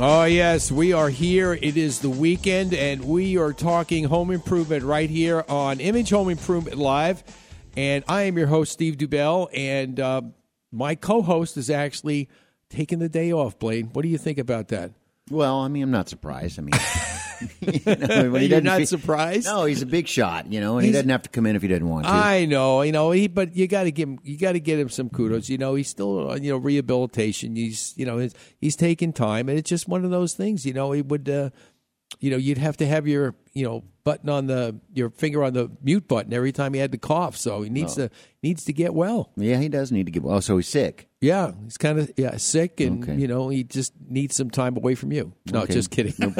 Oh, yes, we are here. It is the weekend, and we are talking home improvement right here on Image Home Improvement Live. And I am your host, Steve Dubell, and uh, my co host is actually taking the day off, Blaine. What do you think about that? Well, I mean, I'm not surprised. I mean, you know, when he You're not fe- surprised? No, he's a big shot, you know, and he doesn't have to come in if he didn't want to. I know, you know, he, but you got to give him, you got to get him some kudos. You know, he's still, uh, you know, rehabilitation. He's, you know, he's, he's taking time, and it's just one of those things. You know, he would, uh, you know, you'd have to have your, you know, button on the your finger on the mute button every time he had to cough. So he needs to needs to get well. yeah, he does need to get. Oh, so he's sick. Yeah, he's kind of yeah sick, and Okay. you know, he just needs some time away from you. No, Okay. just kidding.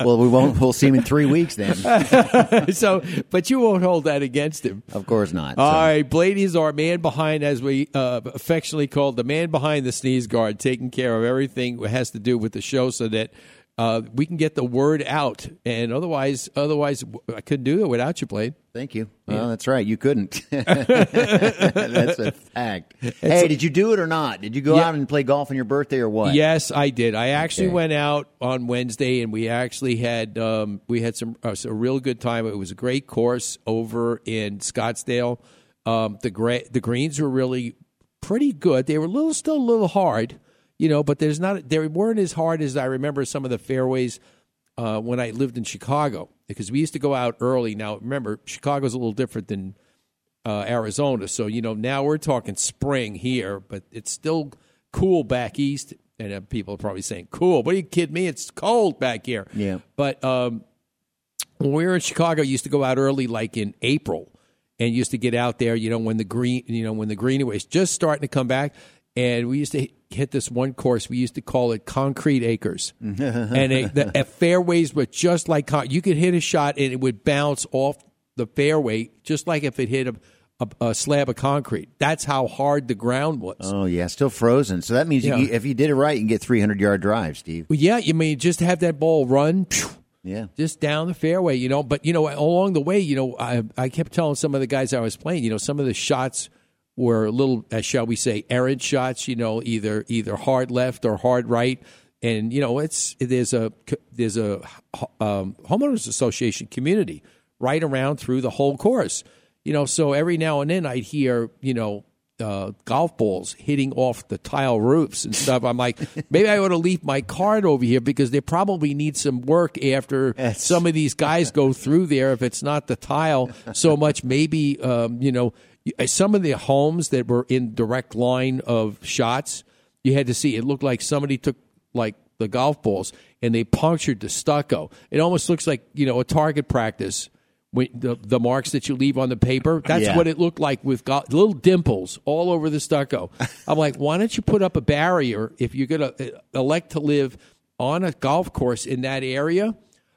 Well, we won't. We'll see him in three weeks then. so, but you won't hold that against him. Of course not. All So- right, Blady is our man behind, as we uh, affectionately call the man behind the sneeze guard, taking care of everything that has to do with the show, so that uh, we can get the word out. And otherwise, otherwise, I couldn't do it without you, Blade. Thank you. Well, that's right. You couldn't. that's a fact. hey, did you do it or not? Did you go Yeah. out and play golf on your birthday or what? Yes, I did. I actually Okay. went out on Wednesday, and we actually had um, we had some uh, a real good time. It was a great course over in Scottsdale. Um, the gra- the greens were really pretty good. They were a little still a little hard, you know, but there's not they weren't as hard as I remember some of the fairways uh, when I lived in Chicago because we used to go out early. Now remember, Chicago's a little different than uh, Arizona. So you know now we're talking spring here, but it's still cool back east. And uh, people are probably saying, "Cool, what are you kidding me? It's cold back here." Yeah. But um, when we were in Chicago, used to go out early, like in April, and used to get out there. You know when the green, you know when the greenway's just starting to come back, and we used to hit this one course. We used to call it Concrete Acres, and it, the fairways were just like con- you could hit a shot and it would bounce off the fairway just like if it hit a, a, a slab of concrete. That's how hard the ground was. Oh yeah, still frozen. So that means Yeah. you, if you did it right, you can get 300 yard drive, Steve. Well, yeah, you mean just have that ball run. phew, Yeah. just down the fairway, you know. But you know, along the way, you know, I I kept telling some of the guys I was playing, you know, some of the shots were a little, uh, shall we say, errant shots. You know, either either hard left or hard right, and you know, it's there's a there's a um, homeowners association community right around through the whole course. You know, so every now and then I'd hear, you know, uh, golf balls hitting off the tile roofs and stuff. I'm like, maybe I ought to leave my card over here because they probably need some work after some of these guys go through there. If it's not the tile so much, maybe um, you know some of the homes that were in direct line of shots. You had to see it looked like somebody took like the golf balls and they punctured the stucco. It almost looks like you know a target practice. When the, the marks that you leave on the paper, that's Yeah. what it looked like with go- little dimples all over the stucco. I'm like, why don't you put up a barrier if you're going to elect to live on a golf course in that area?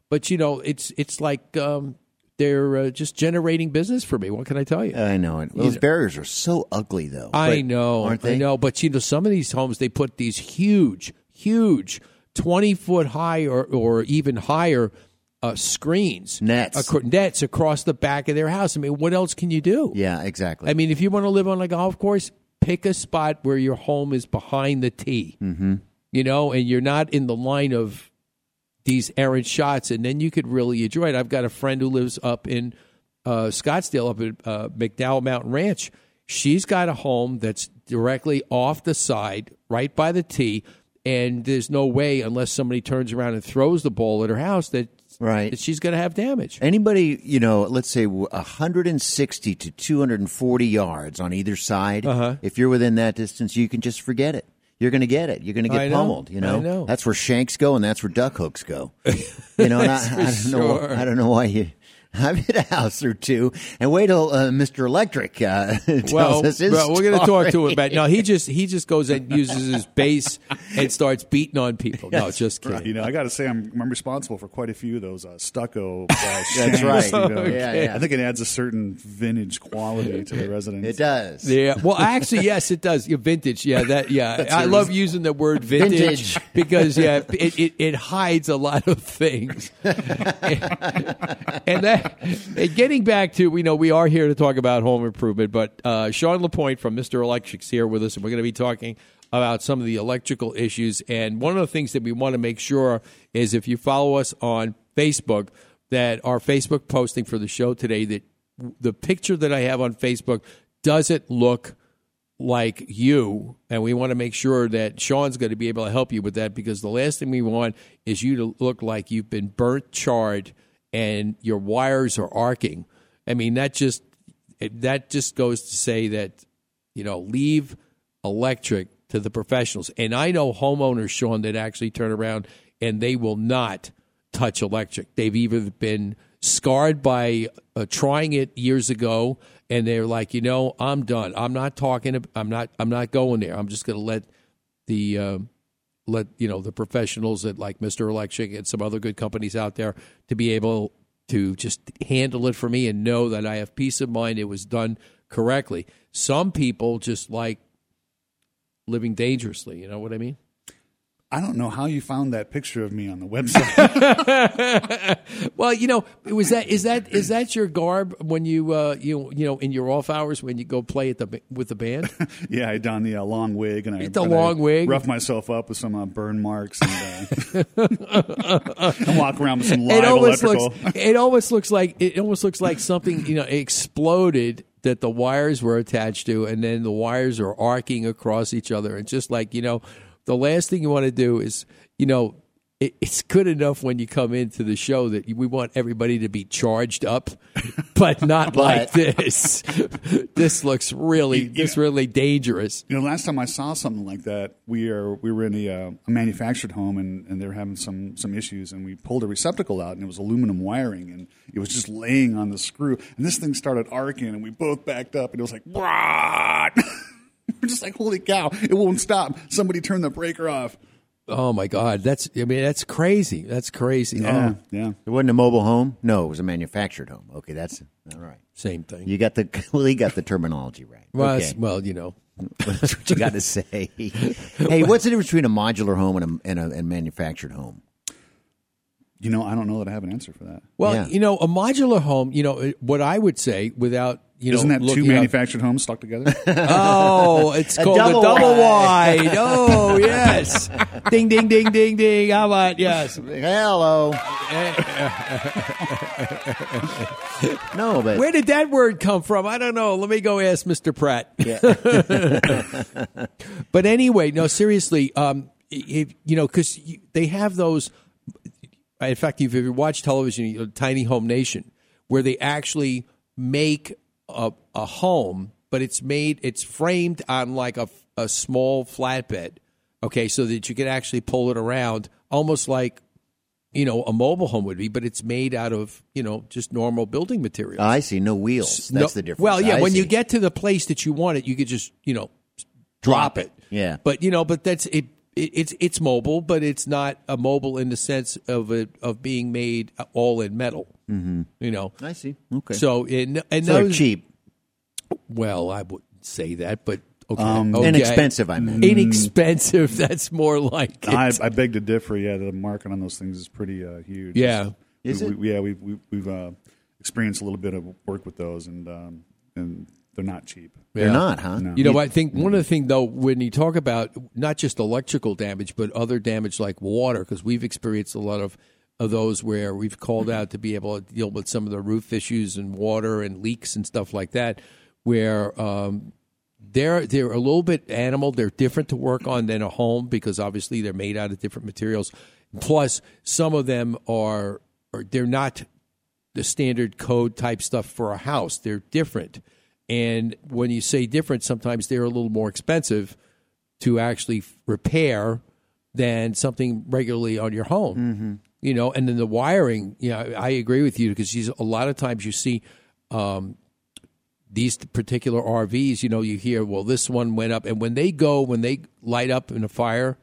But you know, it's it's like um, they're uh, just generating business for me. What can I tell you? I know it. Those barriers are so ugly, though. I know, aren't they? I know. But you know, some of these homes they put these huge, huge, twenty foot high or or even higher uh, screens, Nets. acro- nets across the back of their house. I mean, what else can you do? Yeah, exactly. I mean, if you want to live on a golf course, pick a spot where your home is behind the tee. Mm-hmm. You know, and you're not in the line of these errant shots, and then you could really enjoy it. I've got a friend who lives up in uh, Scottsdale, up at uh, McDowell Mountain Ranch. She's got a home that's directly off the side, right by the tee, and there's no way, unless somebody turns around and throws the ball at her house, that, Right. she's going to have damage. Anybody, you know, let's say 160 to 240 yards on either side. Uh-huh. If you're within that distance, you can just forget it. You're going to get it. You're going to I get know. pummeled. You know? I know. that's where shanks go, and that's where duck hooks go. You know, and I, I don't know. I don't know why you I've hit a house or two, and wait till uh, Mr. Electric uh, tells Well, us his well, we're going to talk to him story. about. No, he just he just goes and uses his bass and starts beating on people. No, just kidding. You know, I got to say, I'm, I'm responsible for quite a few of those uh, stucco. Uh, That's right. you know. Yeah, yeah. I think it adds a certain vintage quality to the residence. It does. Yeah. Well, actually, yes, it does. Yeah, vintage. Yeah, that. Yeah, I love using the word vintage, Vintage. because yeah, it, it, it hides a lot of things. and that, and getting back to, you know, we are here to talk about home improvement, but uh, Sean Lapointe from Mr. Electric's here with us, and we're going to be talking about some of the electrical issues. And one of the things that we want to make sure is if you follow us on Facebook, that our Facebook posting for the show today, that the picture that I have on Facebook doesn't look like you, and we want to make sure that Sean's going to be able to help you with that because the last thing we want is you to look like you've been burnt, charred, and your wires are arcing. I mean, that just that just goes to say that you know leave electric to the professionals. And I know homeowners, Sean, that actually turn around and they will not touch electric. They've either been scarred by uh, trying it years ago, and they're like, you know, I'm done. I'm not talking. I'm not. I'm not going there. I'm just going to let the uh, let you know the professionals at like Mr. Electric and some other good companies out there to be able to just handle it for me and know that I have peace of mind it was done correctly. Some people just like living dangerously. You know what I mean? I don't know how you found that picture of me on the website. Well, you know, was that is that is that your garb when you uh, you you know in your off hours when you go play at the with the band? yeah, I don the uh, long wig and I The and I long wig. rough myself up with some uh, burn marks and, uh, and walk around with some live it almost electrical. looks it almost looks like it almost looks like something you know exploded that the wires were attached to and then the wires are arcing across each other and just like you know the last thing you want to do is you know it, it's good enough when you come into the show that we want everybody to be charged up but not like this. This looks really this really dangerous. You know, last time I saw something like that, we are we were in a, uh, a manufactured home and, and they were having some some issues, and we pulled a receptacle out, and it was aluminum wiring, and it was just laying on the screw, and this thing started arcing, and we both backed up, and it was like, what? we're just like, holy cow, it won't stop. Somebody turn the breaker off. oh my god that's i mean that's crazy that's crazy Yeah, oh, yeah. It wasn't a mobile home. No, it was a manufactured home. Okay, that's all right. same thing You got the well, you got the terminology right. well, okay. well you know That's what you got to say. hey, what's the difference between a modular home and a, and a and manufactured home? You know, I don't know that I have an answer for that. Well, Yeah. you know, a modular home, you know, what I would say without, you Isn't that two looking up- manufactured homes stuck together? Oh, it's A called double a double wide. wide. Oh, yes. ding, ding, ding, ding, ding. How about, yes. Hello. no, but Where did that word come from? I don't know. Let me go ask Mr. Pratt. but anyway, no, seriously, um, if, you know, because they have those. In fact, if you watch television, you know, Tiny Home Nation, where they actually make a, a home, but it's made, it's framed on like a, a small flatbed, okay, so that you can actually pull it around, almost like you know a mobile home would be, but it's made out of you know just normal building materials. I see no wheels. That's No- the difference. Well, yeah, I when you get to the place that you want it, you could just you know drop it. Yeah. but you know, but that's it. It it's it's mobile, but it's not a mobile in the sense of it of being made all in metal. Mm-hmm. You know, I see. Okay. so in and So they're those cheap, Well, I wouldn't say that, but okay, Um, okay. inexpensive. I mean. Inexpensive. That's more like it. I, I beg to differ. Yeah, the market on those things is pretty uh, huge. Yeah. Is we, it? We, yeah, we've we've, we've uh, experienced a little bit of work with those, and um, and they're not cheap. They're not, huh? No. You know, I think one of the things though, when you talk about not just electrical damage, but other damage like water, because we've experienced a lot of of those where we've called out to be able to deal with some of the roof issues and water and leaks and stuff like that, where um, they're they're a little bit animal. They're different to work on than a home because obviously they're made out of different materials. Plus, some of them are, are they're not the standard code type stuff for a house. They're different. And when you say different, sometimes they're a little more expensive to actually repair than something regularly on your home. you know, and then the wiring. You know, I agree with you because a lot of times you see um, these particular RVs. You know, you hear well, this one went up, and when they go, when they light up in a fire,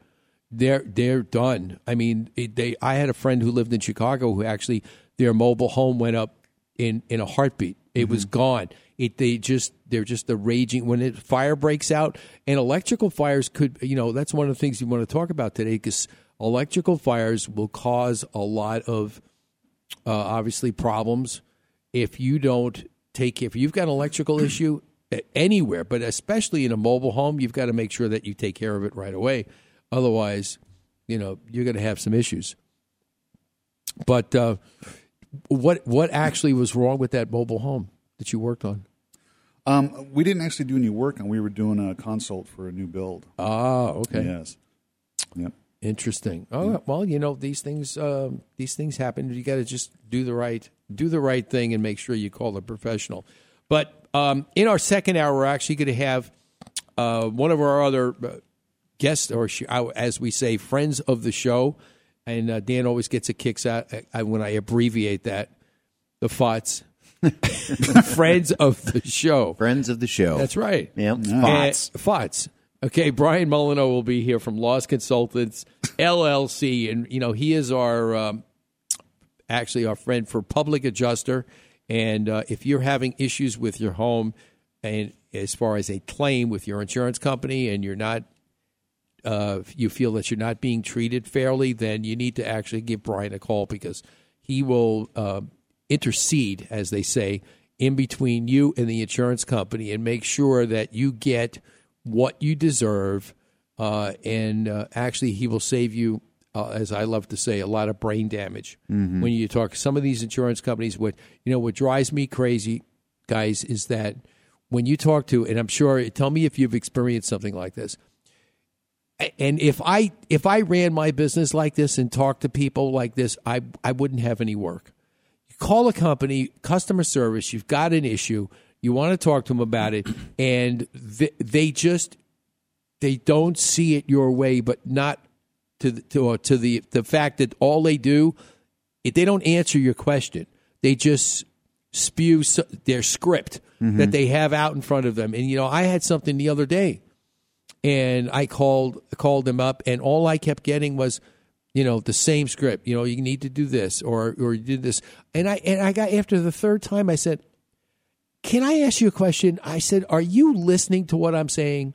they're they're done. I mean, it, they. I had a friend who lived in Chicago who actually their mobile home went up in in a heartbeat. It was gone. It they just they're just the raging when it fire breaks out and electrical fires could you know that's one of the things you want to talk about today because electrical fires will cause a lot of uh, obviously problems if you don't take if you've got an electrical issue anywhere but especially in a mobile home you've got to make sure that you take care of it right away. Otherwise you know you're going to have some issues. But uh, what what actually was wrong with that mobile home that you worked on Um, we didn't actually do any work, and we were doing a consult for a new build. ah okay Yes. Yep. Interesting. Oh well, you know these things. Um, these things happen. You got to just do the right, do the right thing, and make sure you call a professional. But um, in our second hour, we're actually going to have uh, one of our other uh, guests, or sh- uh, as we say, friends of the show. And uh, Dan always gets a kicks out uh, when I abbreviate that. The FOTS, friends of the show. Friends of the show. That's right. Yeah. FOTS. FOTS. Okay, Brian Molyneux will be here from Loss Consultants LLC, and you know he is our um, actually our friend for public adjuster. And uh, if you're having issues with your home, and as far as a claim with your insurance company, and you're not, uh, you feel that you're not being treated fairly, then you need to actually give Brian a call because he will uh, intercede, as they say, in between you and the insurance company, and make sure that you get what you deserve. Uh, and uh, actually, he will save you, uh, as I love to say, a lot of brain damage when you talk. To some of these insurance companies, what you know, what drives me crazy, guys, is that when you talk to, and I'm sure, tell me if you've experienced something like this. And if I if I ran my business like this and talked to people like this, I I wouldn't have any work call a company, customer service, you've got an issue, you want to talk to them about it, and they, they just they don't see it your way, but not to the, to, to the the fact that all they do, if they don't answer your question, they just spew their script that mm-hmm. they have out in front of them. And you know, I had something the other day and I called called them up, and all I kept getting was, you know, the same script. You know, you need to do this, or or you did this, and I and I got after the third time, I said, "Can I ask you a question?" I said, "Are you listening to what I'm saying?"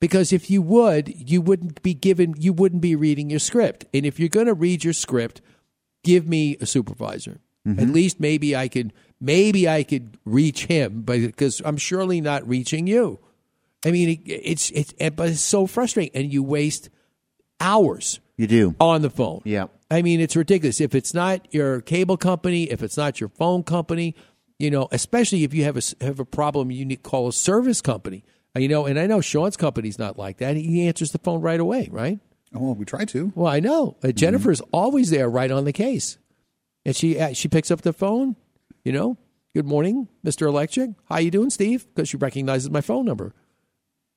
Because if you would, you wouldn't be given, you wouldn't be reading your script. And if you're going to read your script, give me a supervisor. At mm-hmm. least maybe I could, maybe I could reach him, but because I'm surely not reaching you. I mean, it, it's it's but it's so frustrating, and you waste hours You do. on the phone. Yeah. I mean, it's ridiculous. If it's not your cable company, if it's not your phone company, you know, especially if you have a s- have a problem, you need to call a service company. Uh, You know, and I know Sean's company's not like that. He answers the phone right away, right? Oh, well, we try to. Well, I know uh, Jennifer's always there, right on the case, and she uh, she picks up the phone. You know, good morning, Mister Electric. How you doing, Steve? Because she recognizes my phone number.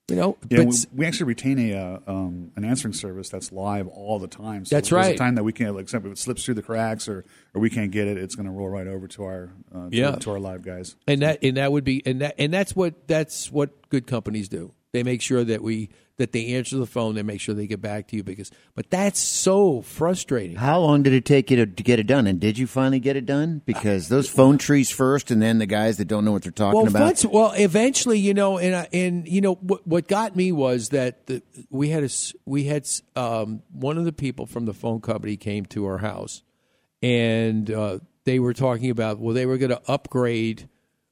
You know, Yeah, we, we actually retain a uh, um, an answering service that's live all the time. So That's right. A time that we can't, like, if it slips through the cracks or, or we can't get it, it's going to roll right over to our uh, to, Yeah. to our live guys. and that and that would be and that and that's what that's what good companies do. They make sure that we that they answer the phone. They make sure they get back to you because. But that's so frustrating. How long did it take you to, to get it done? And did you finally get it done? Because those phone trees first, and then the guys that don't know what they're talking Well, about. well, eventually, you know, and I- and you know what what got me was that the, we had a we had um, one of the people from the phone company came to our house, and uh, they were talking about well, they were going to upgrade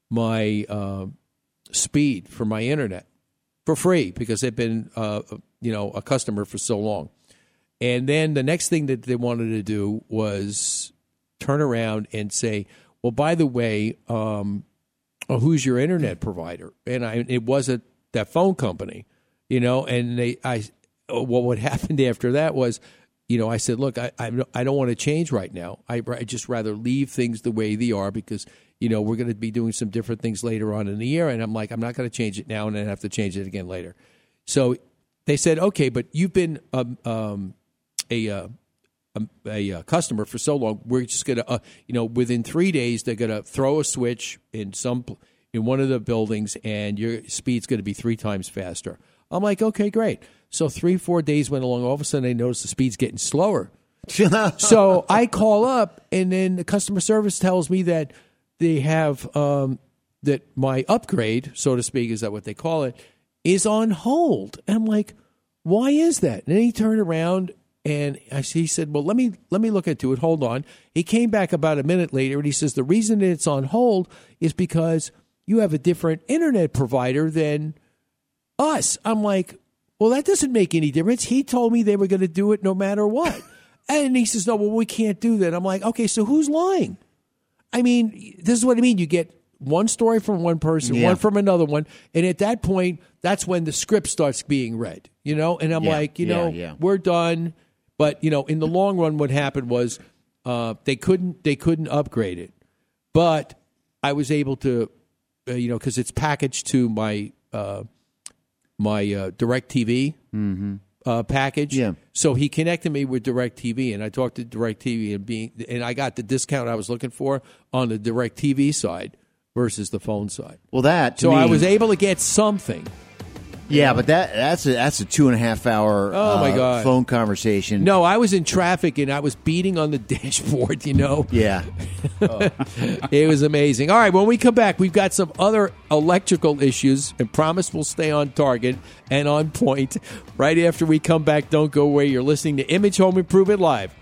my uh, speed for my internet for free because they've been uh, you know a customer for so long. And then the next thing that they wanted to do was turn around and say, "Well, by the way, um, oh, who's your internet provider?" And I, it wasn't that phone company, you know. And they, I, well, what happened after that was, you know, I said, "Look, I, I, don't- I don't want to change right now. I, I just rather leave things the way they are because." You know, we're going to be doing some different things later on in the year. And I'm like, I'm not going to change it now and then have to change it again later. So they said, okay, but you've been um, um, a uh, a, a, uh customer for so long. We're just gonna, uh, you know, within three days they're gonna throw a switch in some in one of the buildings, and your speed's gonna be three times faster. I'm like, okay, great. So three, four days went along. All of a sudden, I noticed the speed's getting slower. so I call up, and then the customer service tells me that they have um, that my upgrade, so to speak, is that what they call it, is on hold. And I'm like, why is that? And he turned around and I, he said, well, let me let me look into it. Hold on. He came back about a minute later and he says the reason it's on hold is because you have a different internet provider than us. I'm like, well, that doesn't make any difference. He told me they were going to do it no matter what. And he says, no, well, we can't do that. I'm like, okay, so who's lying? I mean, this is what I mean. You get one story from one person, Yeah. one from another one, and at that point, that's when the script starts being read. You know, and I'm Yeah, like, you yeah, know, we're done. But you know, in the long run, what happened was uh, they couldn't they couldn't upgrade it, but I was able to, uh, you know, because it's packaged to my uh, my uh, DirecTV uh, package. Yeah. So he connected me with DirecTV, and I talked to DirecTV, and being and I got the discount I was looking for on the DirecTV side versus the phone side. Well, that to So me, I was able to get something. Yeah, but that that's a that's a two and a half hour Oh, my uh, God. phone conversation. No, I was in traffic and I was beating on the dashboard. You know. Yeah. It was amazing. All right, when we come back, we've got some other electrical issues, and promise we'll stay on target and on point. Right after we come back, don't go away. You're listening to Image Home Improvement Live.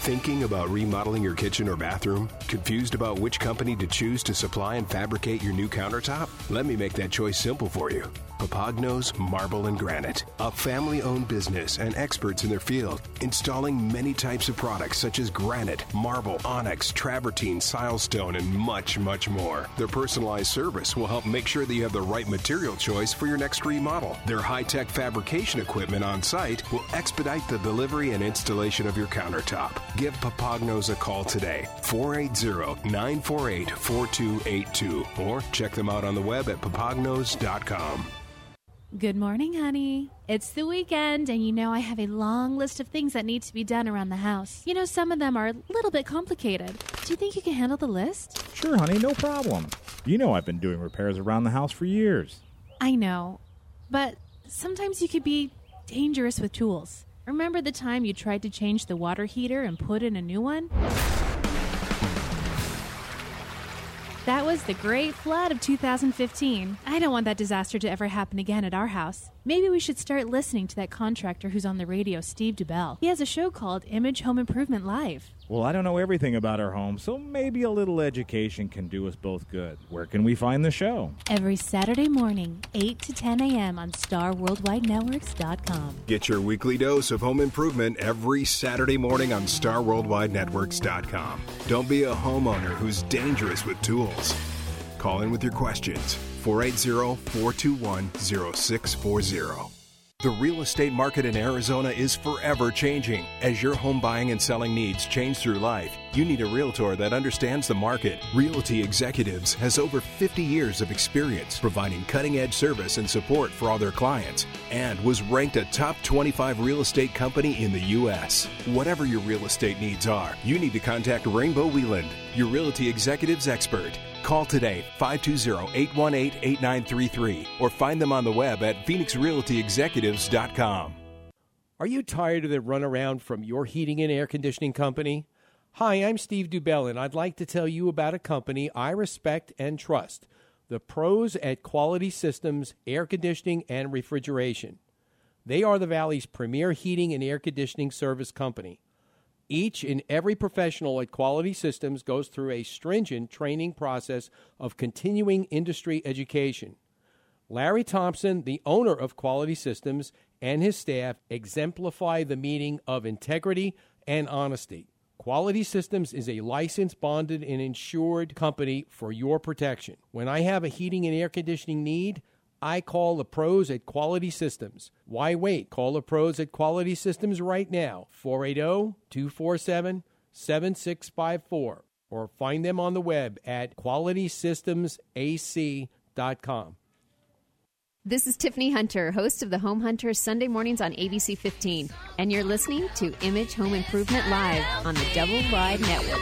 Thinking about remodeling your kitchen or bathroom? Confused about which company to choose to supply and fabricate your new countertop? Let me make that choice simple for you. Papagnos Marble and Granite, a family owned business and experts in their field, installing many types of products such as granite, marble, onyx, travertine, silestone, and much, much more. Their personalized service will help make sure that you have the right material choice for your next remodel. Their high tech fabrication equipment on site will expedite the delivery and installation of your countertop. Give Papagnos a call today, 480 948 4282, or check them out on the web at papagnos.com. Good morning, honey. It's the weekend, and you know I have a long list of things that need to be done around the house. You know, some of them are a little bit complicated. Do you think you can handle the list? Sure, honey, no problem. You know I've been doing repairs around the house for years. I know, but sometimes you could be dangerous with tools. Remember the time you tried to change the water heater and put in a new one? That was the Great Flood of 2015. I don't want that disaster to ever happen again at our house. Maybe we should start listening to that contractor who's on the radio, Steve DeBell. He has a show called Image Home Improvement Live. Well, I don't know everything about our home, so maybe a little education can do us both good. Where can we find the show? Every Saturday morning, 8 to 10 a.m. on StarWorldWideNetworks.com. Get your weekly dose of home improvement every Saturday morning on StarWorldWideNetworks.com. Don't be a homeowner who's dangerous with tools. Call in with your questions 480 421 0640. The real estate market in Arizona is forever changing. As your home buying and selling needs change through life, you need a realtor that understands the market. Realty Executives has over 50 years of experience providing cutting edge service and support for all their clients and was ranked a top 25 real estate company in the U.S. Whatever your real estate needs are, you need to contact Rainbow Wheeland, your Realty Executives expert. Call today 520-818-8933 or find them on the web at phoenixrealtyexecutives.com. Are you tired of the runaround from your heating and air conditioning company? Hi, I'm Steve Dubell, and I'd like to tell you about a company I respect and trust the pros at Quality Systems Air Conditioning and Refrigeration. They are the Valley's premier heating and air conditioning service company. Each and every professional at Quality Systems goes through a stringent training process of continuing industry education. Larry Thompson, the owner of Quality Systems, and his staff exemplify the meaning of integrity and honesty. Quality Systems is a licensed, bonded, and insured company for your protection. When I have a heating and air conditioning need, I call the pros at Quality Systems. Why wait? Call the pros at Quality Systems right now, oh, 480 247 7654, or find them on the web at qualitysystemsac.com. This is Tiffany Hunter, host of the Home Hunter Sunday mornings on ABC 15, and you're listening to Image Home Improvement Live on the Double Wide Network.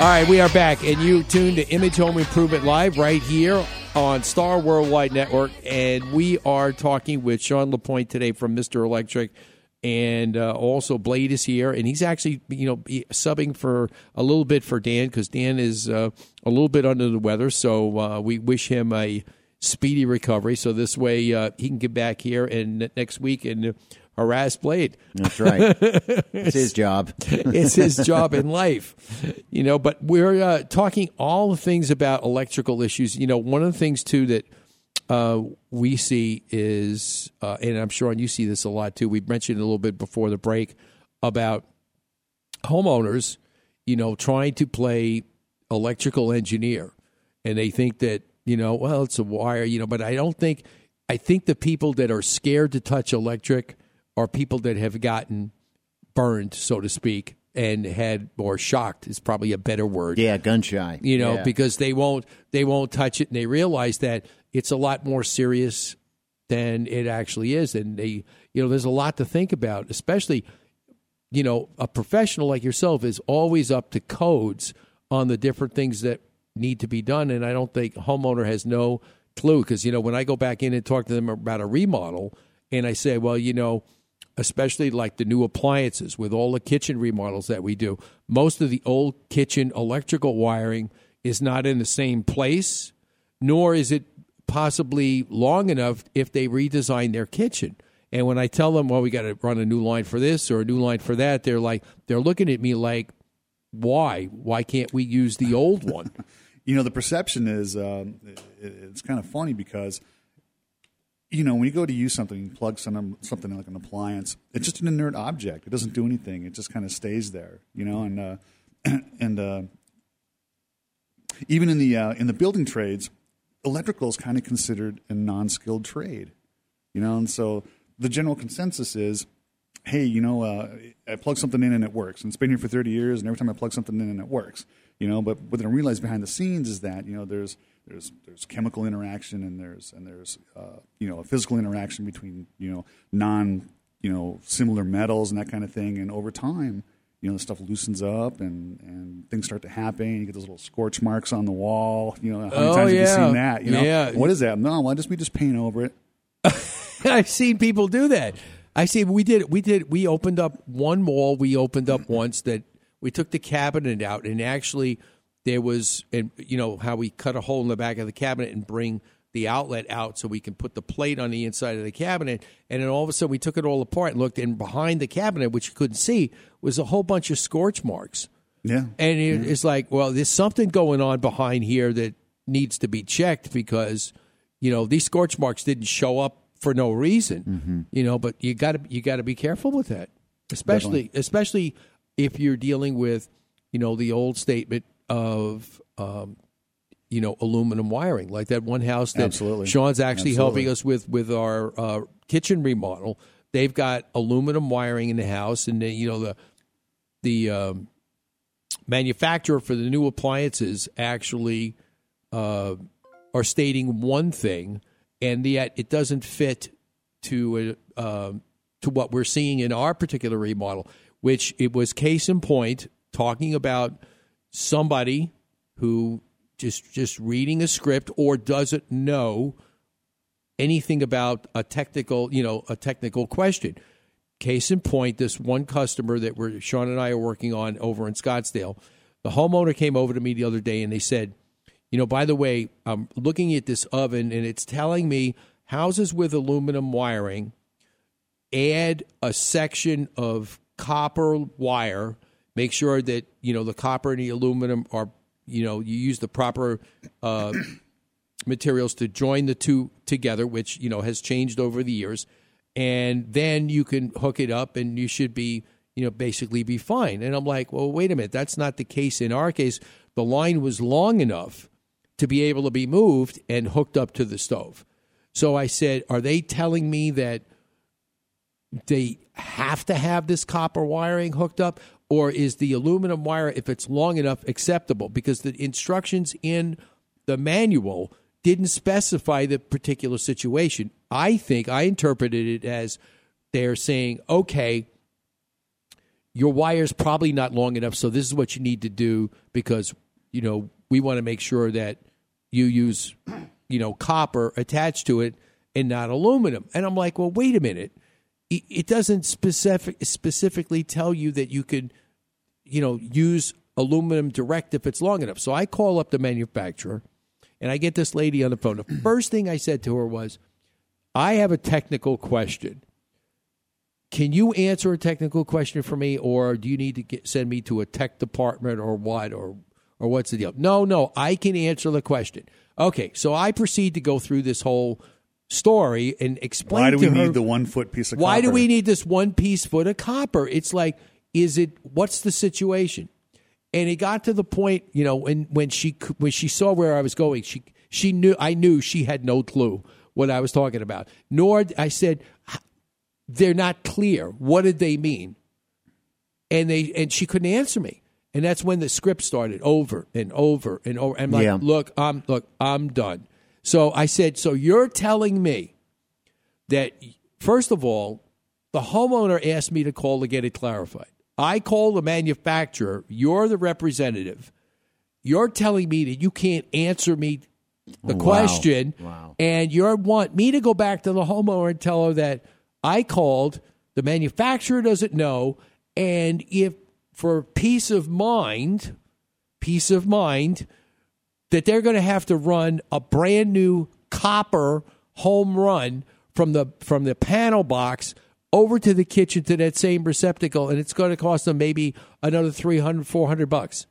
All right, we are back, and you tuned to Image Home Improvement Live right here on Star Worldwide Network, and we are talking with Sean Lapointe today from Mr. Electric, and uh, also Blade is here, and he's actually you know subbing for a little bit for Dan because Dan is uh, a little bit under the weather, so uh, we wish him a speedy recovery. So this way uh, he can get back here and next week and harass Blade. That's right. it's his job. it's his job in life, you know. But we're uh, talking all the things about electrical issues. You know, one of the things too that uh, we see is, uh, and I'm sure you see this a lot too. We mentioned a little bit before the break about homeowners, you know, trying to play electrical engineer, and they think that you know, well, it's a wire, you know. But I don't think. I think the people that are scared to touch electric are people that have gotten burned, so to speak, and had or shocked is probably a better word. Yeah, gun shy. You know, Yeah. because they won't they won't touch it, and they realize that it's a lot more serious than it actually is, and they you know there's a lot to think about, especially you know a professional like yourself is always up to codes on the different things that need to be done, and I don't think homeowner has no clue because you know when I go back in and talk to them about a remodel, and I say, well, you know especially like the new appliances with all the kitchen remodels that we do. Most of the old kitchen electrical wiring is not in the same place, nor is it possibly long enough if they redesign their kitchen. And when I tell them, well, we got to run a new line for this or a new line for that, they're like, they're looking at me like, why? Why can't we use the old one? You know, the perception is um, it, it's kind of funny because you know when you go to use something, you plug some, something like an appliance. It's just an inert object. It doesn't do anything. It just kind of stays there. You know, and uh, and uh, even in the uh, in the building trades, electrical is kind of considered a non-skilled trade. You know, and so the general consensus is, hey, you know, uh, I plug something in and it works, and it's been here for thirty years, and every time I plug something in and it works. You know, but what I realize behind the scenes is that you know there's there's there's chemical interaction and there's and there's uh, you know a physical interaction between you know non you know similar metals and that kind of thing, and over time. You know, the stuff loosens up and, and things start to happen. You get those little scorch marks on the wall. You know, how many Oh, times have you seen that? You know, Yeah. what is that? No, why just we just paint over it? I've seen people do that. I see. We did. We did. We opened up one wall. We opened up mm-hmm. once that we took the cabinet out, and actually there was, and you know how we cut a hole in the back of the cabinet and bring the outlet out so we can put the plate on the inside of the cabinet. And then all of a sudden we took it all apart and looked, and behind the cabinet, which you couldn't see, was a whole bunch of scorch marks. Yeah. And it, it's like, well, there's something going on behind here that needs to be checked because, you know, these scorch marks didn't show up for no reason. You know, but you got to you got to be careful with that, especially especially if you're dealing with, you know, the old statement of. Um, you know, aluminum wiring, like that one house that Absolutely. Sean's actually Absolutely. helping us with with our uh, kitchen remodel. They've got aluminum wiring in the house, and then, you know the the um, manufacturer for the new appliances actually uh, are stating one thing, and yet it doesn't fit to uh, um to what we're seeing in our particular remodel. Which it was case in point, talking about somebody who just just reading a script or doesn't know anything about a technical, you know, a technical question. Case in point, this one customer that we're Sean and I are working on over in Scottsdale, the homeowner came over to me the other day and they said, you know, by the way, I'm looking at this oven and it's telling me houses with aluminum wiring add a section of copper wire. Make sure that you know the copper and the aluminum are you know you use the proper uh, materials to join the two together, which you know has changed over the years, and then you can hook it up, and you should be you know basically be fine. And I'm like, well, wait a minute, that's not the case in our case. The line was long enough to be able to be moved and hooked up to the stove. So I said, are they telling me that they have to have this copper wiring hooked up or is the aluminum wire, if it's long enough, acceptable? Because the instructions in the manual didn't specify the particular situation. I think I interpreted it as they're saying, okay, your wire's probably not long enough, so this is what you need to do because, you know, we want to make sure that you use, you know, copper attached to it and not aluminum. And I'm like, well, wait a minute. It- doesn't specific, specifically tell you that you could, you know, use aluminum direct if it's long enough. So I call up the manufacturer and I get this lady on the phone. The first thing I said to her was, I have a technical question. Can you answer a technical question for me, or do you need to get, send me to a tech department, or what, or or what's the deal? No, no, I can answer the question. Okay, so I proceed to go through this whole story and explain. Why do to we her- need the one foot piece of why do we need this one piece foot of copper? It's like, is it what's the situation? And it got to the point, you know, when when she when she saw where I was going, she she knew I knew she had no clue what I was talking about. Nor I said they're not clear. What did they mean? And they and she couldn't answer me. And that's when the script started over and over and over. And I'm like, Yeah. look, I'm look, I'm done. So I said, so you're telling me that first of all, the homeowner asked me to call to get it clarified. I call the manufacturer. You're the representative. You're telling me that you can't answer me the Wow. question, Wow. and you want me to go back to the homeowner and tell her that I called. The manufacturer doesn't know, and if for peace of mind, peace of mind, that they're going to have to run a brand new copper home run from the from the panel box over to the kitchen to that same receptacle and it's going to cost them maybe another 300 400 bucks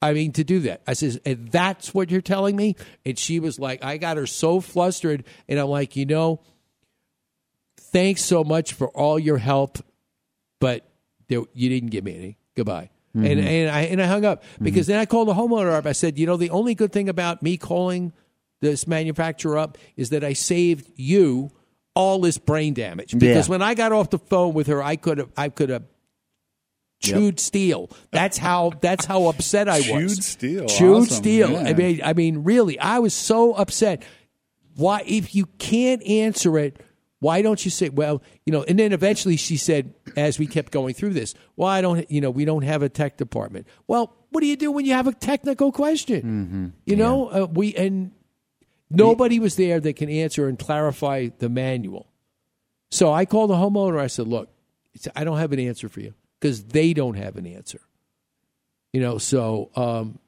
i mean to do that i says and that's what you're telling me and she was like i got her so flustered and i'm like you know thanks so much for all your help but you didn't give me any. Goodbye. And mm-hmm. and I and I hung up mm-hmm. because then I called the homeowner up. I said, you know, the only good thing about me calling this manufacturer up is that I saved you all this brain damage. Because Yeah. when I got off the phone with her, I could have I could have chewed steel. That's how that's how upset I was. Chewed steel. Chewed Awesome. steel. I mean, I mean, really, I was so upset. Why, if you can't answer it, why don't you say, well, you know? And then eventually she said, as we kept going through this, well, don't, you know, we don't have a tech department. Well, what do you do when you have a technical question? You know, uh, we and nobody was there that can answer and clarify the manual. So I called the homeowner. I said, look, I don't have an answer for you because they don't have an answer. You know, so um,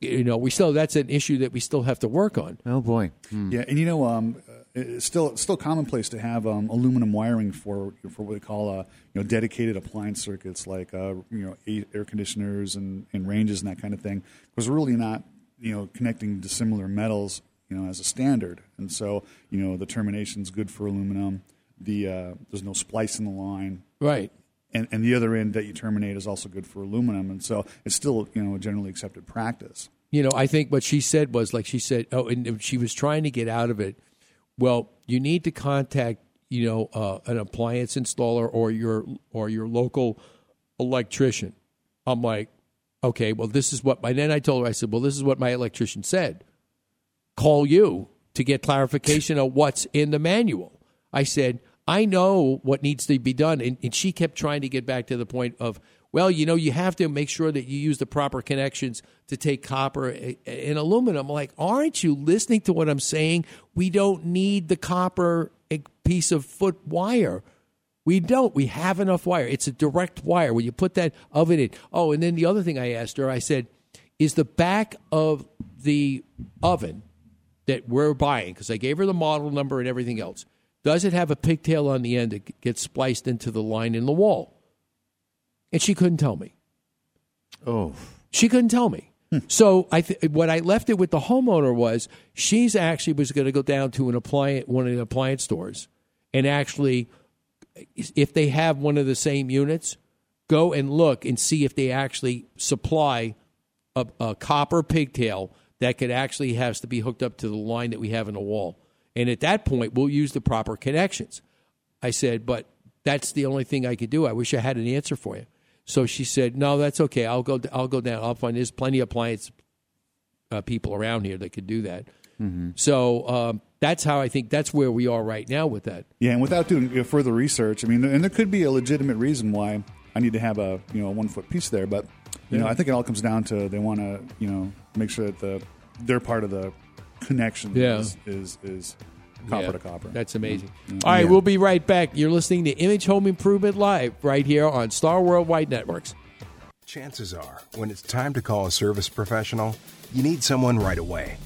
you know, we still that's an issue that we still have to work on. Oh boy. Yeah, and you know, um, it's still it's still commonplace to have um, aluminum wiring for for what we call uh, you know dedicated appliance circuits like uh, you know air conditioners and, and ranges and that kind of thing. Because we're really not you know connecting dissimilar metals you know as a standard, and so you know the termination's good for aluminum. The uh, there's no splice in the line, Right. and and the other end that you terminate is also good for aluminum, and so it's still you know a generally accepted practice. You know, I think what she said was like she said, oh, and she was trying to get out of it. Well, you need to contact, you know, uh, an appliance installer or your or your local electrician. I'm like, okay, well, this is what. And then I told her, I said, well, this is what my electrician said. Call you to get clarification of what's in the manual. I said, I know what needs to be done, and, and she kept trying to get back to the point of, well, you know, you have to make sure that you use the proper connections to take copper and aluminum. Like, aren't you listening to what I'm saying? We don't need the copper eh, piece of foot wire. We don't. We have enough wire. It's a direct wire. When you put that oven in. Oh, and then the other thing I asked her, I said, is the back of the oven that we're buying, because I gave her the model number and everything else, does it have a pigtail on the end that gets spliced into the line in the wall? And she couldn't tell me. Oh. She couldn't tell me. So I th- what I left it with the homeowner was she's actually was going to go down to an appliance one of the appliance stores and actually if they have one of the same units go and look and see if they actually supply a, a copper pigtail that could actually has to be hooked up to the line that we have in the wall. And at that point we'll use the proper connections. I said, but that's the only thing I could do. I wish I had an answer for you. So she said, "No, that's okay. I'll go. I'll go down. I'll find. There's plenty of appliance uh, people around here that could do that." Mm-hmm. So um, that's how I think that's where we are right now with that. Yeah, and without doing further research, I mean, and there could be a legitimate reason why I need to have a you know a one foot piece there, but you know I think it all comes down to they want to you know make sure that the they're part of the connection Yeah. is, is is copper Yeah, to copper. That's amazing. Yeah. All right, Yeah. we'll be right back. You're listening to Image Home Improvement Live right here on Star Worldwide Networks. Chances are, when it's time to call a service professional, you need someone right away.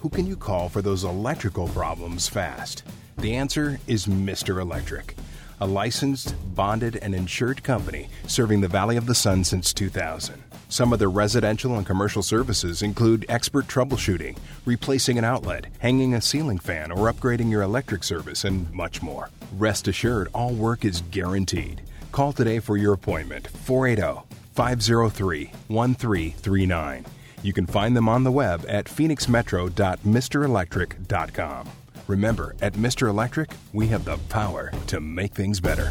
Who can you call for those electrical problems fast? The answer is Mr. Electric, a licensed, bonded, and insured company serving the Valley of the Sun since 2000. Some of their residential and commercial services include expert troubleshooting, replacing an outlet, hanging a ceiling fan, or upgrading your electric service, and much more. Rest assured, all work is guaranteed. Call today for your appointment 480 503 1339. You can find them on the web at phoenixmetro.mrelectric.com. Remember, at Mr. Electric, we have the power to make things better.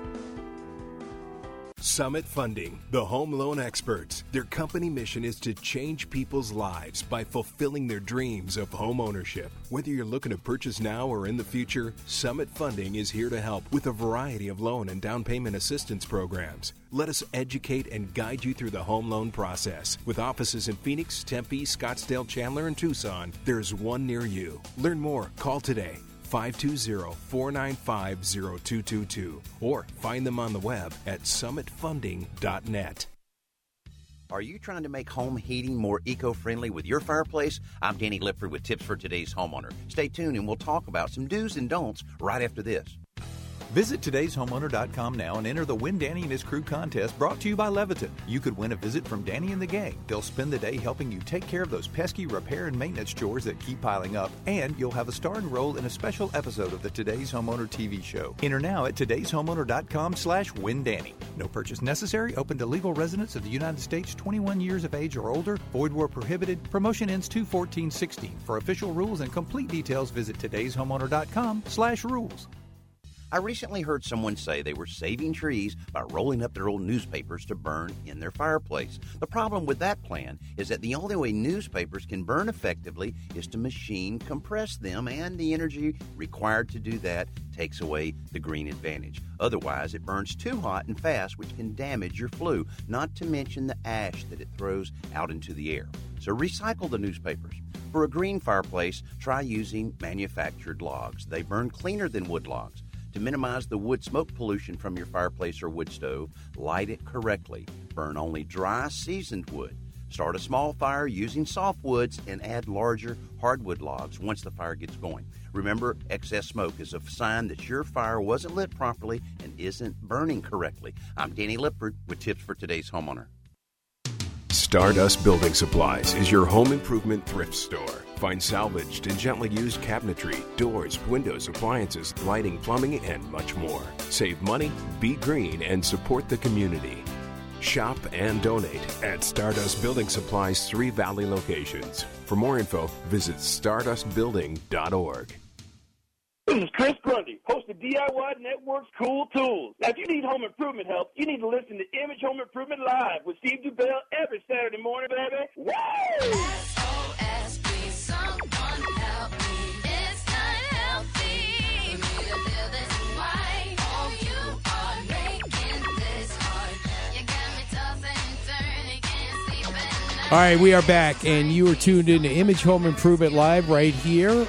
Summit Funding, the home loan experts. Their company mission is to change people's lives by fulfilling their dreams of home ownership. Whether you're looking to purchase now or in the future, Summit Funding is here to help with a variety of loan and down payment assistance programs. Let us educate and guide you through the home loan process. With offices in Phoenix, Tempe, Scottsdale, Chandler, and Tucson, there's one near you. Learn more. Call today. 520-495-0222 or find them on the web at summitfunding.net. Are you trying to make home heating more eco friendly with your fireplace? I'm Danny Lipford with tips for today's homeowner. Stay tuned and we'll talk about some do's and don'ts right after this. Visit today'shomeowner.com now and enter the Win Danny and His Crew contest brought to you by Leviton. You could win a visit from Danny and the gang. They'll spend the day helping you take care of those pesky repair and maintenance chores that keep piling up, and you'll have a starring role in a special episode of the Today's Homeowner TV show. Enter now at today'shomeowner.com slash windanny. No purchase necessary. Open to legal residents of the United States 21 years of age or older. Void where prohibited. Promotion ends 21416. For official rules and complete details, visit today'shomeowner.com slash rules. I recently heard someone say they were saving trees by rolling up their old newspapers to burn in their fireplace. The problem with that plan is that the only way newspapers can burn effectively is to machine compress them, and the energy required to do that takes away the green advantage. Otherwise, it burns too hot and fast, which can damage your flue, not to mention the ash that it throws out into the air. So recycle the newspapers. For a green fireplace, try using manufactured logs. They burn cleaner than wood logs. To minimize the wood smoke pollution from your fireplace or wood stove, light it correctly. Burn only dry, seasoned wood. Start a small fire using soft woods and add larger hardwood logs once the fire gets going. Remember, excess smoke is a sign that your fire wasn't lit properly and isn't burning correctly. I'm Danny Lipford with tips for today's homeowner. Stardust Building Supplies is your home improvement thrift store. Find salvaged and gently used cabinetry, doors, windows, appliances, lighting, plumbing, and much more. Save money, be green, and support the community. Shop and donate at Stardust Building Supplies' three valley locations. For more info, visit stardustbuilding.org. This is Chris Grundy, host of DIY Network's Cool Tools. Now, if you need home improvement help, you need to listen to Image Home Improvement Live with Steve Dubell every Saturday morning, baby. Woo! All right, we are back, and you are tuned in to Image Home Improvement Live right here.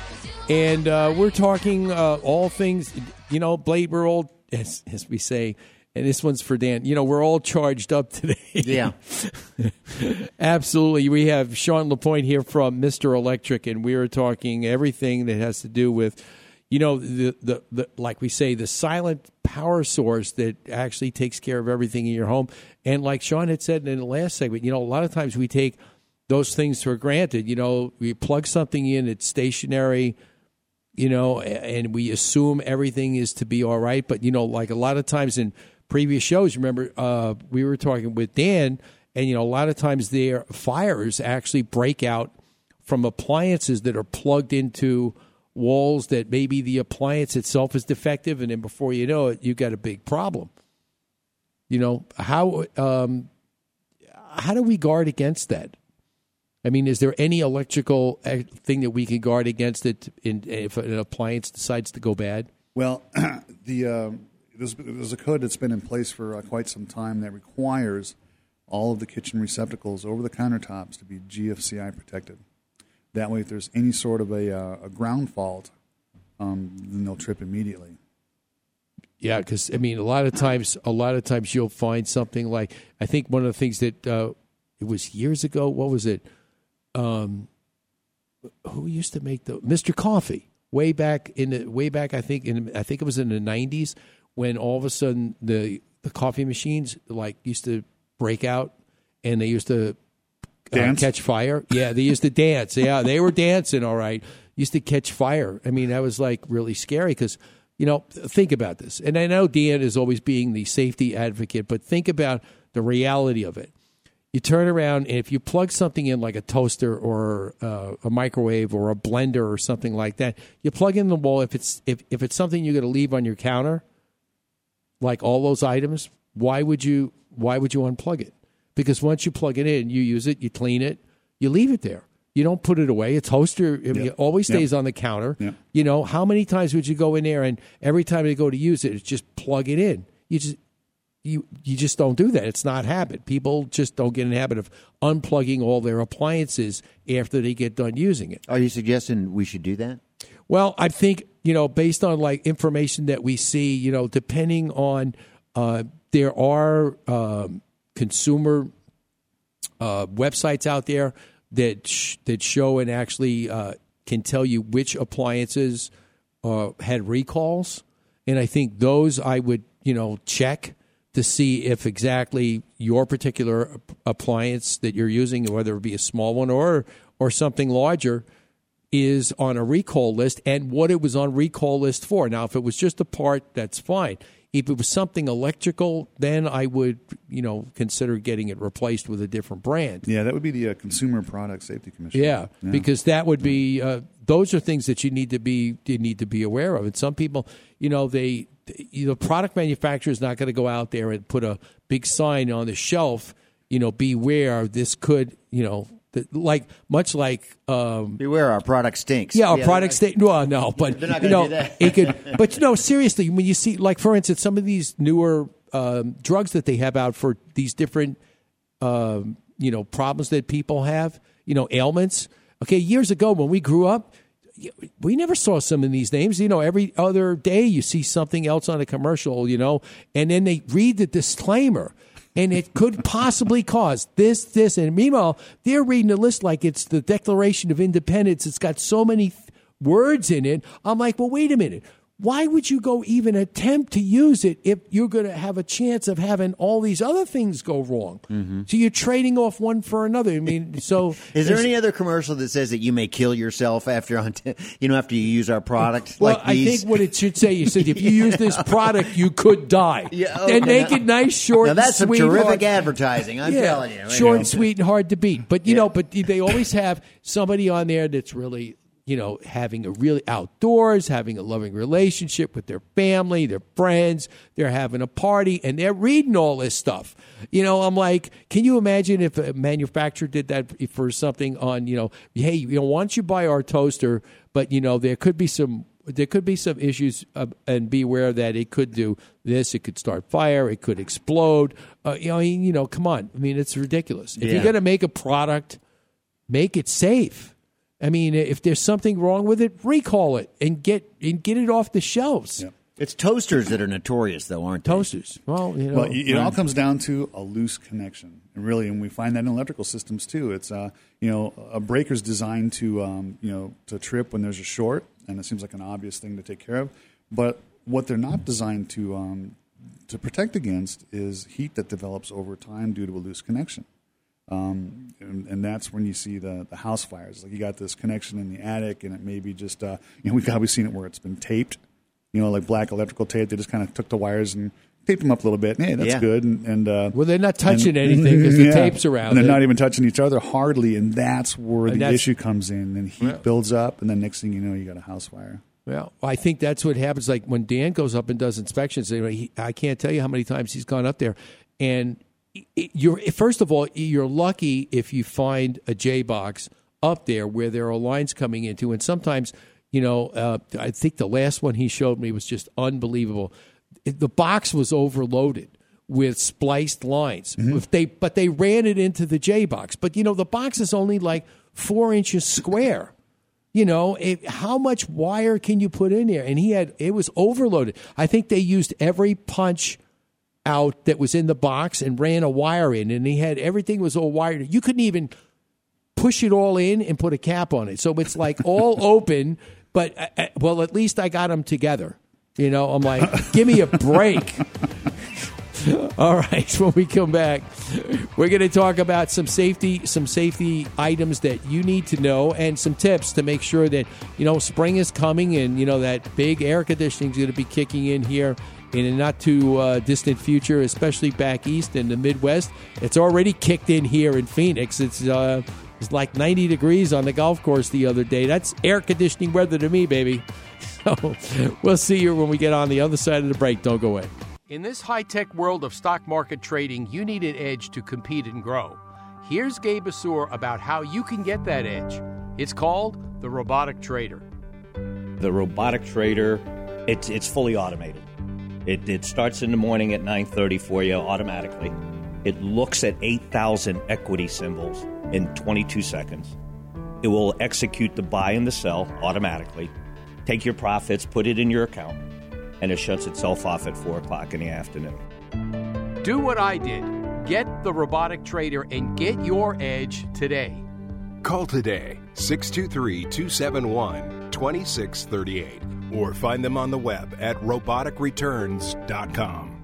And uh, we're talking uh, all things, you know, Blade, we're all, as, as we say, and this one's for Dan, you know, we're all charged up today. Yeah. Absolutely. We have Sean LaPointe here from Mr. Electric, and we are talking everything that has to do with, you know, the, the, the like we say, the silent power source that actually takes care of everything in your home. And like Sean had said in the last segment, you know, a lot of times we take those things for granted. You know, we plug something in, it's stationary, you know, and we assume everything is to be all right. But, you know, like a lot of times in previous shows, remember, uh, we were talking with Dan, and, you know, a lot of times their fires actually break out from appliances that are plugged into walls that maybe the appliance itself is defective. And then before you know it, you've got a big problem. You know, how, um, how do we guard against that? I mean, is there any electrical uh, thing that we can guard against it in, if an appliance decides to go bad? Well, the uh, there's, there's a code that's been in place for uh, quite some time that requires all of the kitchen receptacles over the countertops to be GFCI protected. That way, if there's any sort of a, uh, a ground fault, um, then they'll trip immediately. Yeah, because I mean, a lot of times, a lot of times you'll find something like I think one of the things that uh, it was years ago. What was it? Um, who used to make the Mr. Coffee way back in the way back? I think in I think it was in the nineties when all of a sudden the the coffee machines like used to break out and they used to uh, catch fire. Yeah, they used to dance. Yeah, they were dancing. All right, used to catch fire. I mean, that was like really scary because you know think about this. And I know Dan is always being the safety advocate, but think about the reality of it. You turn around and if you plug something in like a toaster or uh, a microwave or a blender or something like that, you plug in the wall. If it's if, if it's something you're going to leave on your counter, like all those items, why would you why would you unplug it? Because once you plug it in, you use it, you clean it, you leave it there. You don't put it away. It's toaster I mean, Yep. it always Yep. stays on the counter. Yep. You know, how many times would you go in there and every time you go to use it, it's just plug it in. You just you you just don't do that. It's not habit. People just don't get in the habit of unplugging all their appliances after they get done using it. Are you suggesting we should do that? Well, I think you know, based on like information that we see, you know, depending on uh, there are um, consumer uh, websites out there that sh- that show and actually uh, can tell you which appliances uh, had recalls, and I think those I would you know check to see if exactly your particular appliance that you're using, whether it be a small one or or something larger, is on a recall list and what it was on recall list for. Now, if it was just a part, that's fine. If it was something electrical, then I would, you know, consider getting it replaced with a different brand. Yeah, that would be the uh, Consumer Product Safety Commission. Yeah, because that would be uh, those are things that you need to be you need to be aware of. And some people, you know, they you know, product manufacturer is not going to go out there and put a big sign on the shelf. You know, beware. This could, you know, like much like um, beware our product stinks. Yeah, our Yeah, product state. Well, no, but They're not you know, do that. it could. But you know, seriously, when you see, like for instance, some of these newer um, drugs that they have out for these different, um, you know, problems that people have, you know, ailments. Okay, years ago when we grew up, we never saw some of these names. You know, every other day you see something else on a commercial, you know, and then they read the disclaimer. And it could possibly cause this, this, and meanwhile, they're reading the list like it's the Declaration of Independence. It's got so many th- words in it. I'm like, well, wait a minute. Why would you go even attempt to use it if you're going to have a chance of having all these other things go wrong? So you're trading off one for another. I mean, so Mm-hmm. Is there any other commercial that says that you may kill yourself after on t- you know after you use our product? Well, like I think what it should say, you said if you use this product, you could die. Yeah, and make it nice, short, Now that's and some sweet, terrific hard- advertising. I'm Yeah, telling you. short and sweet and hard to beat. But you know, but they always have somebody on there that's really, you know, having a really outdoors, having a loving relationship with their family, their friends. They're having a party, and they're reading all this stuff. You know, I'm like, can you imagine if a manufacturer did that for something on, you know, hey, you know, why don't you buy our toaster? But you know, there could be some there could be some issues, uh, and be aware that it could do this. It could start fire. It could explode. Uh, you know, you know, come on. I mean, it's ridiculous. If Yeah. you're going to make a product, make it safe. I mean, if there's something wrong with it, recall it and get and get it off the shelves. It's toasters that are notorious, though, aren't they? Toasters. Well, you know, Well, it, it all comes down to a loose connection, and really, and we find that in electrical systems too. It's uh, you know, a breaker's designed to um, you know to trip when there's a short, and it seems like an obvious thing to take care of. But what they're not designed to um, to protect against is heat that develops over time due to a loose connection. Um, and, and that's when you see the, the house fires. Like you got this connection in the attic, and it may be just uh, you know we've probably seen it where it's been taped, you know, like black electrical tape. They just kind of took the wires and taped them up a little bit. Hey, that's Yeah. good. And, and uh, Well, they're not touching and- anything 'cause the tape's around and they're it. not even touching each other hardly. And that's where And the that's- issue comes in. And heat Yeah. builds up, and then next thing you know, you got a house fire. Well, I think that's what happens. Like when Dan goes up and does inspections, he, I can't tell you how many times he's gone up there, and it- you're first of all you're lucky if you find a J box up there where there are lines coming into, and sometimes you know uh, I think the last one he showed me was just unbelievable. The box was overloaded with spliced lines. If they but they ran it into the J box, but you know the box is only like four inches square. You know, it, how much wire can you put in there? And he had it was overloaded. I think they used every punch out that was in the box and ran a wire in, and he had everything was all wired. You couldn't even push it all in and put a cap on it. So it's like all open, but uh, uh, well, at least I got them together. You know, I'm like, give me a break. All right, when we come back, we're going to talk about some safety, some safety items that you need to know, and some tips to make sure that you know spring is coming, and you know that big air conditioning is going to be kicking in here in a not too uh, distant future, especially back east in the Midwest. It's already kicked in here in Phoenix. It's uh, it's like 90 degrees on the golf course the other day. That's air conditioning weather to me, baby. So we'll see you when we get on the other side of the break. Don't go away. In this high tech world of stock market trading, you need an edge to compete and grow. Here's Gabe Assur about how you can get that edge. It's called the robotic trader. The robotic trader, it's it's fully automated. It, it starts in the morning at 9:30 for you automatically. It looks at 8,000 equity symbols in 22 seconds. It will execute the buy and the sell automatically. Take your profits, put it in your account, and it shuts itself off at four o'clock in the afternoon. Do what I did. Get the robotic trader and get your edge today. Call today 623 271 2638 or find them on the web at roboticreturns.com.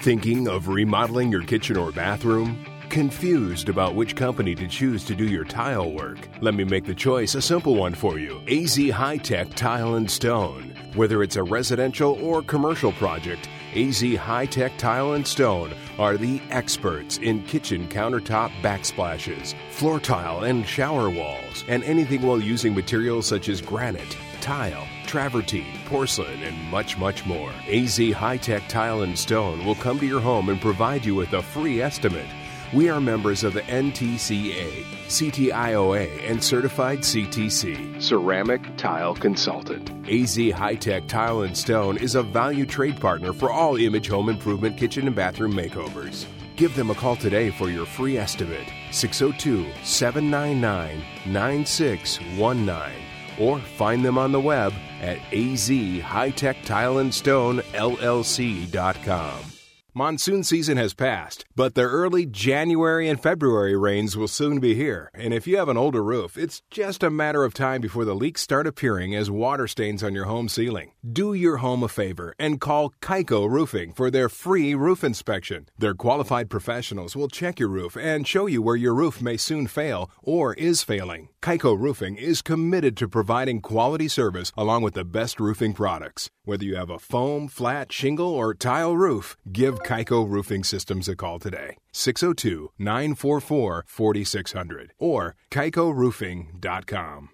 Thinking of remodeling your kitchen or bathroom? Confused about which company to choose to do your tile work? Let me make the choice a simple one for you AZ High Tech Tile and Stone. Whether it's a residential or commercial project, AZ High Tech Tile and Stone are the experts in kitchen countertop backsplashes, floor tile and shower walls, and anything while using materials such as granite, tile, travertine, porcelain, and much, much more. AZ High Tech Tile and Stone will come to your home and provide you with a free estimate. We are members of the NTCA, CTIOA, and certified CTC. Ceramic Tile Consultant. AZ High Tech Tile and Stone is a value trade partner for all image home improvement kitchen and bathroom makeovers. Give them a call today for your free estimate 602 799 9619 or find them on the web at azhightechtileandstone.llc.com. Monsoon season has passed, but the early January and February rains will soon be here. And if you have an older roof, it's just a matter of time before the leaks start appearing as water stains on your home ceiling. Do your home a favor and call Kaiko Roofing for their free roof inspection. Their qualified professionals will check your roof and show you where your roof may soon fail or is failing. Kaiko Roofing is committed to providing quality service along with the best roofing products. Whether you have a foam, flat, shingle, or tile roof, give Kaiko Roofing Systems a call today. 602 944 4600 or kaikoroofing.com.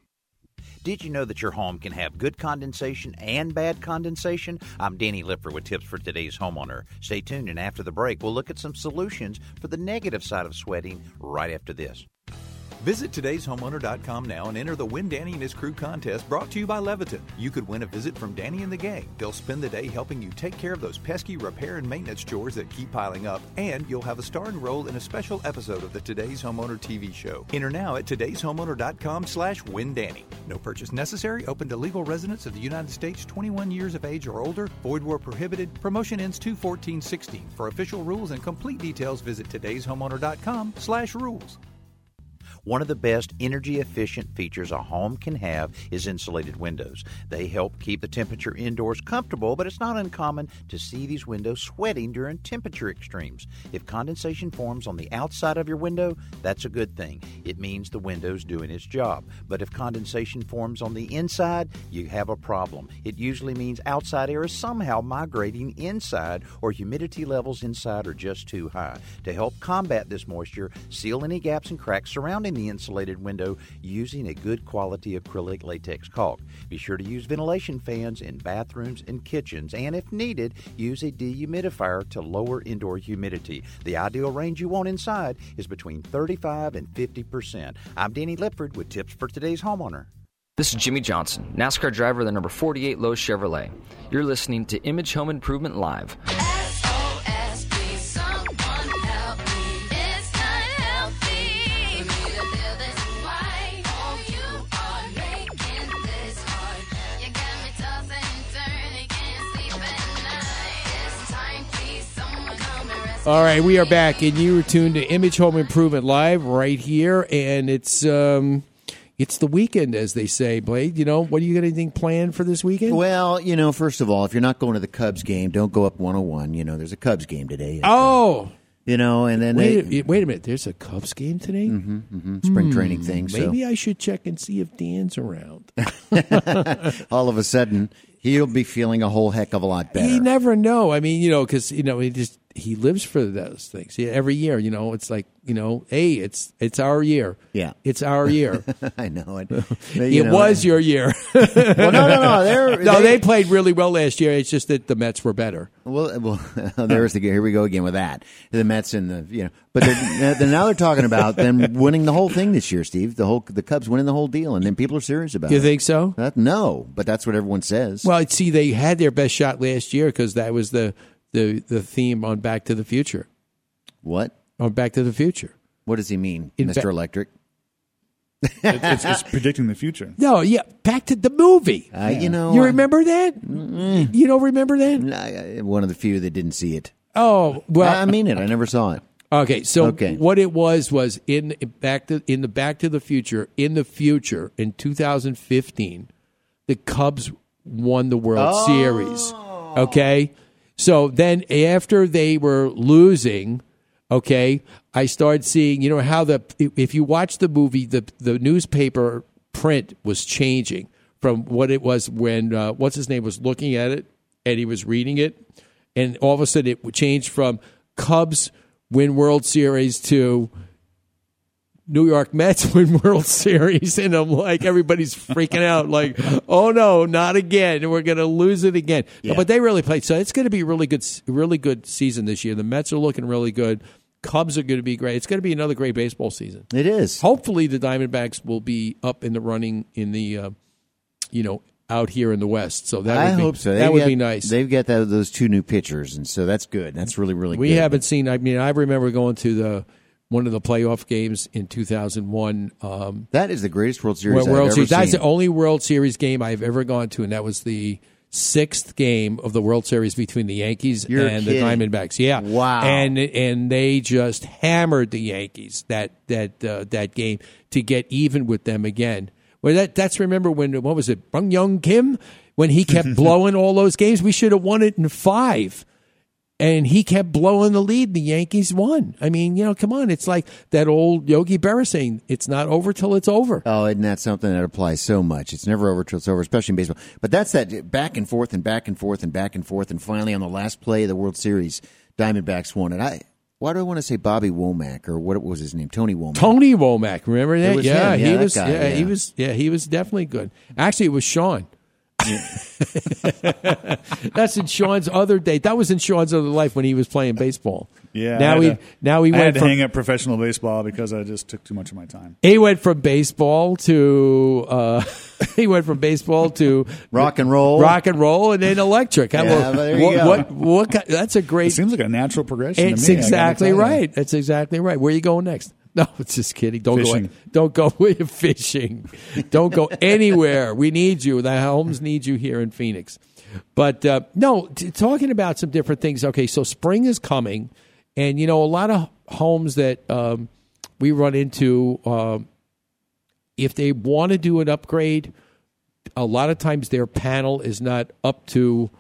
Did you know that your home can have good condensation and bad condensation? I'm Danny Lipford with tips for today's homeowner. Stay tuned, and after the break, we'll look at some solutions for the negative side of sweating right after this. Visit today'shomeowner.com now and enter the Win Danny and His Crew contest brought to you by Leviton. You could win a visit from Danny and the gang. They'll spend the day helping you take care of those pesky repair and maintenance chores that keep piling up, and you'll have a starring role in a special episode of the Today's Homeowner TV show. Enter now at today'shomeowner.com slash windanny. No purchase necessary. Open to legal residents of the United States 21 years of age or older. Void where prohibited. Promotion ends 21416. For official rules and complete details, visit today'shomeowner.com slash rules. One of the best energy efficient features a home can have is insulated windows. They help keep the temperature indoors comfortable, but it's not uncommon to see these windows sweating during temperature extremes. If condensation forms on the outside of your window, that's a good thing. It means the window's doing its job. But if condensation forms on the inside, you have a problem. It usually means outside air is somehow migrating inside or humidity levels inside are just too high. To help combat this moisture, seal any gaps and cracks surrounding the insulated window using a good quality acrylic latex caulk. Be sure to use ventilation fans in bathrooms and kitchens, and if needed, use a dehumidifier to lower indoor humidity. The ideal range you want inside is between 35 and 50 percent. I'm Danny Lipford with tips for today's homeowner. This is Jimmie Johnson, NASCAR driver of the number 48 Lowe's Chevrolet. You're listening to Image Home Improvement Live. All right, we are back, and you are tuned to Image Home Improvement Live right here, and it's um, it's the weekend, as they say. Blade, you know, what do you got anything planned for this weekend? Well, you know, first of all, if you're not going to the Cubs game, don't go up 101. You know, there's a Cubs game today. Oh, you know, and then wait, they, a, wait a minute. There's a Cubs game today. Mhm, mhm. Spring training thing, so- Maybe I should check and see if Dan's around. all of a sudden he'll be feeling a whole heck of a lot better. You never know. I mean, you know, because you know he just he lives for those things. Yeah, every year, you know, it's like you know, hey, it's it's our year. Yeah. it's our year. I know it. it was your year. well, no, no, no. They're, no, they, played really well last year. It's just that the Mets were better. Well, uh, well, there's the here we go again with that. The Mets and the you know, but they're, now they're talking about them winning the whole thing this year, Steve. The whole the Cubs winning the whole deal, and then people are serious about You it. You think so? That, no, but that's what everyone says. Well, see, they had their best shot last year because that was the, the the theme on Back to the Future. What on Back to the Future? What does he mean, In Mister Ba- Electric? It's, it's predicting the future. No, yeah, Back to the movie. Uh, You know, you I- remember that? You don't remember that? One of the few that didn't see it. Oh well, I mean it. I never saw it. Okay, so Okay. what it was was in back to in the Back to the Future in the future in 2015, the Cubs won the World Oh. Series. Okay, so then after they were losing, okay, I started seeing you know how the if you watch the movie the the newspaper print was changing from what it was when uh, what's his name was looking at it and he was reading it. And all of a sudden it changed from Cubs win World Series to New York Mets win World Series, and I'm like, everybody's freaking out, like, oh no, not again, we're going to lose it again. But they really played, so it's going to be really good, really good season this year. The Mets are looking really good. Cubs are going to be great. It's going to be another great baseball season. It is. Hopefully, the Diamondbacks will be up in the running in the, uh, you know, out here in the West. So that I would be, hope so. That They've would got- be nice. They've got that, those two new pitchers, and so that's good. That's really, really good. We good. haven't seen. I mean, I remember going to the one of the playoff games in 2001. Um, That is the greatest World Series World ever Series. That's the only World Series game I've ever gone to, and that was the sixth game of the World Series between the Yankees You're and the. Diamondbacks. Yeah, Wow. And and they just hammered the Yankees that that uh, that game to get even with them again. Well, that that's remember when what was it, Byung-Hyun Kim when he kept blowing all those games. We should have won it in five. And he kept blowing the lead. The Yankees won. I mean, you know, come on. It's like that old Yogi Berra saying, "It's not over till it's over." Oh, isn't that something that applies so much? It's never over till it's over, especially in baseball. But that's that back and forth and back and forth and back and forth, and finally on the last play of the World Series, Diamondbacks won it. I why do I want to say Bobby Womack or what was his name? Tony Womack. Tony Womack, remember that? Yeah. Yeah, he was. guy, yeah, he was. Yeah, he was definitely good. Actually, it was Sean. That's in Sean's other day. That was in Sean's other life when he was playing baseball. Yeah. Now he to- now he I went had to from hang up professional baseball because I just took too much of my time. he went from baseball to uh, he went from baseball to Rock and roll. rock and roll, and then electric. Yeah, you what, go. what what ki- That's a great. It seems like a natural progression. It's to me, exactly right. That's exactly right. Where are you going next? No, it's just kidding. Don't Fishing. go. Don't go with fishing. Don't go anywhere. We need you. The homes need you here in Phoenix. But uh, no, t- talking about some different things. Okay, so spring is coming, and you know a lot of homes that um, we run into. Um, if they want to do an upgrade, a lot of times their panel is not up to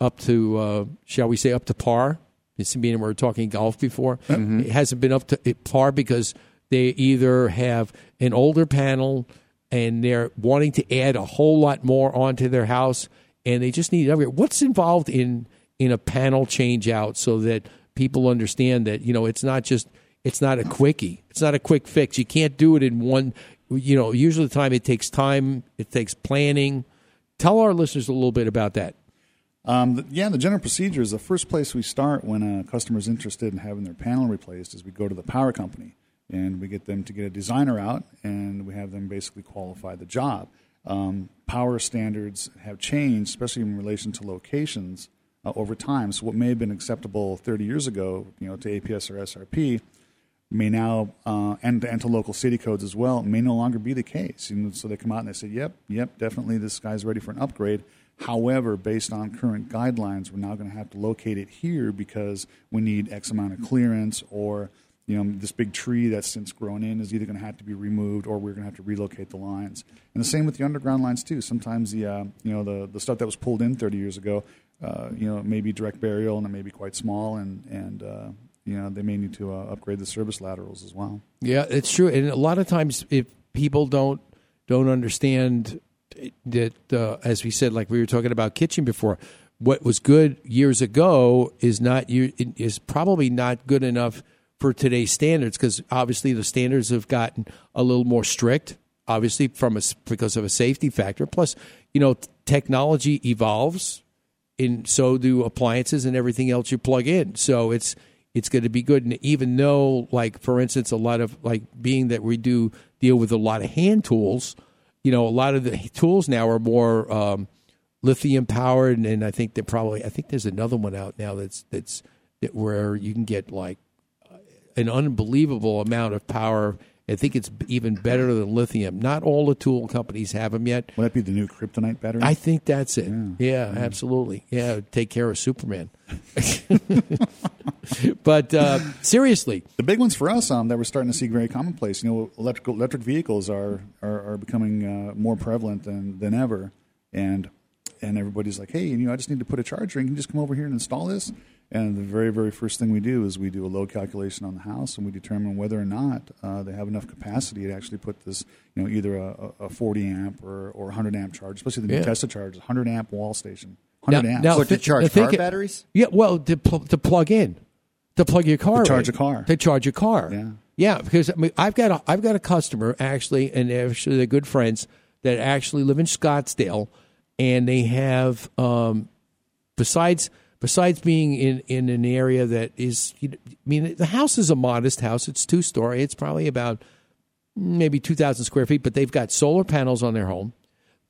up to uh, shall we say up to par. It's meaning we were talking golf before. Mm-hmm. It hasn't been up to par because they either have an older panel and they're wanting to add a whole lot more onto their house, and they just need upgrade. What's involved in in a panel change out so that people understand that you know it's not just it's not a quickie, it's not a quick fix. You can't do it in one. You know, usually the time it takes time, it takes planning. Tell our listeners a little bit about that. Um, the, yeah, the general procedure is the first place we start when a customer is interested in having their panel replaced is we go to the power company and we get them to get a designer out and we have them basically qualify the job. Um, power standards have changed, especially in relation to locations uh, over time. So what may have been acceptable 30 years ago, you know, to APS or SRP, may now uh, and, and to local city codes as well may no longer be the case. And so they come out and they say, "Yep, yep, definitely, this guy's ready for an upgrade." However, based on current guidelines, we're now going to have to locate it here because we need X amount of clearance, or you know, this big tree that's since grown in is either going to have to be removed, or we're going to have to relocate the lines. And the same with the underground lines too. Sometimes the uh, you know the the stuff that was pulled in 30 years ago, uh, you know, may be direct burial and it may be quite small, and and uh, you know they may need to uh, upgrade the service laterals as well. Yeah, it's true, and a lot of times if people don't don't understand that, uh, as we said, like we were talking about kitchen before, what was good years ago is not is probably not good enough for today's standards because obviously the standards have gotten a little more strict. Obviously, from a, because of a safety factor. Plus, you know, technology evolves, and so do appliances and everything else you plug in. So it's it's going to be good. And even though, like for instance, a lot of like being that we do deal with a lot of hand tools, you know, a lot of the tools now are more um, lithium powered, and, and I think that probably I think there's another one out now that's that's that where you can get like an unbelievable amount of power. I think it's even better than lithium. Not all the tool companies have them yet. Will that be the new kryptonite battery? I think that's it. Yeah, absolutely. Yeah, take care of Superman. but uh, seriously, the big ones for us um, that we're starting to see very commonplace. You know, electrical electric vehicles are are, are becoming uh, more prevalent than than ever, and and everybody's like, hey, you know, I just need to put a charger. and You can just come over here and install this. And the very, very first thing we do is we do a load calculation on the house, and we determine whether or not uh, they have enough capacity to actually put this, you know, either a, a 40 amp or, or 100 amp charge, especially the new Yeah. Tesla charge, 100 amp wall station, 100 amps. thi- the batteries? Yeah, well, to, pl- to plug in, to plug your car, To charge in. a car. to charge a car. Yeah. yeah. Because I mean, I've got a I've got a customer actually, and actually they're good friends that actually live in Scottsdale, and they have um, besides besides being in, in an area that is, I mean, the house is a modest house. It's two story. It's probably about maybe two thousand square feet, but they've got solar panels on their home,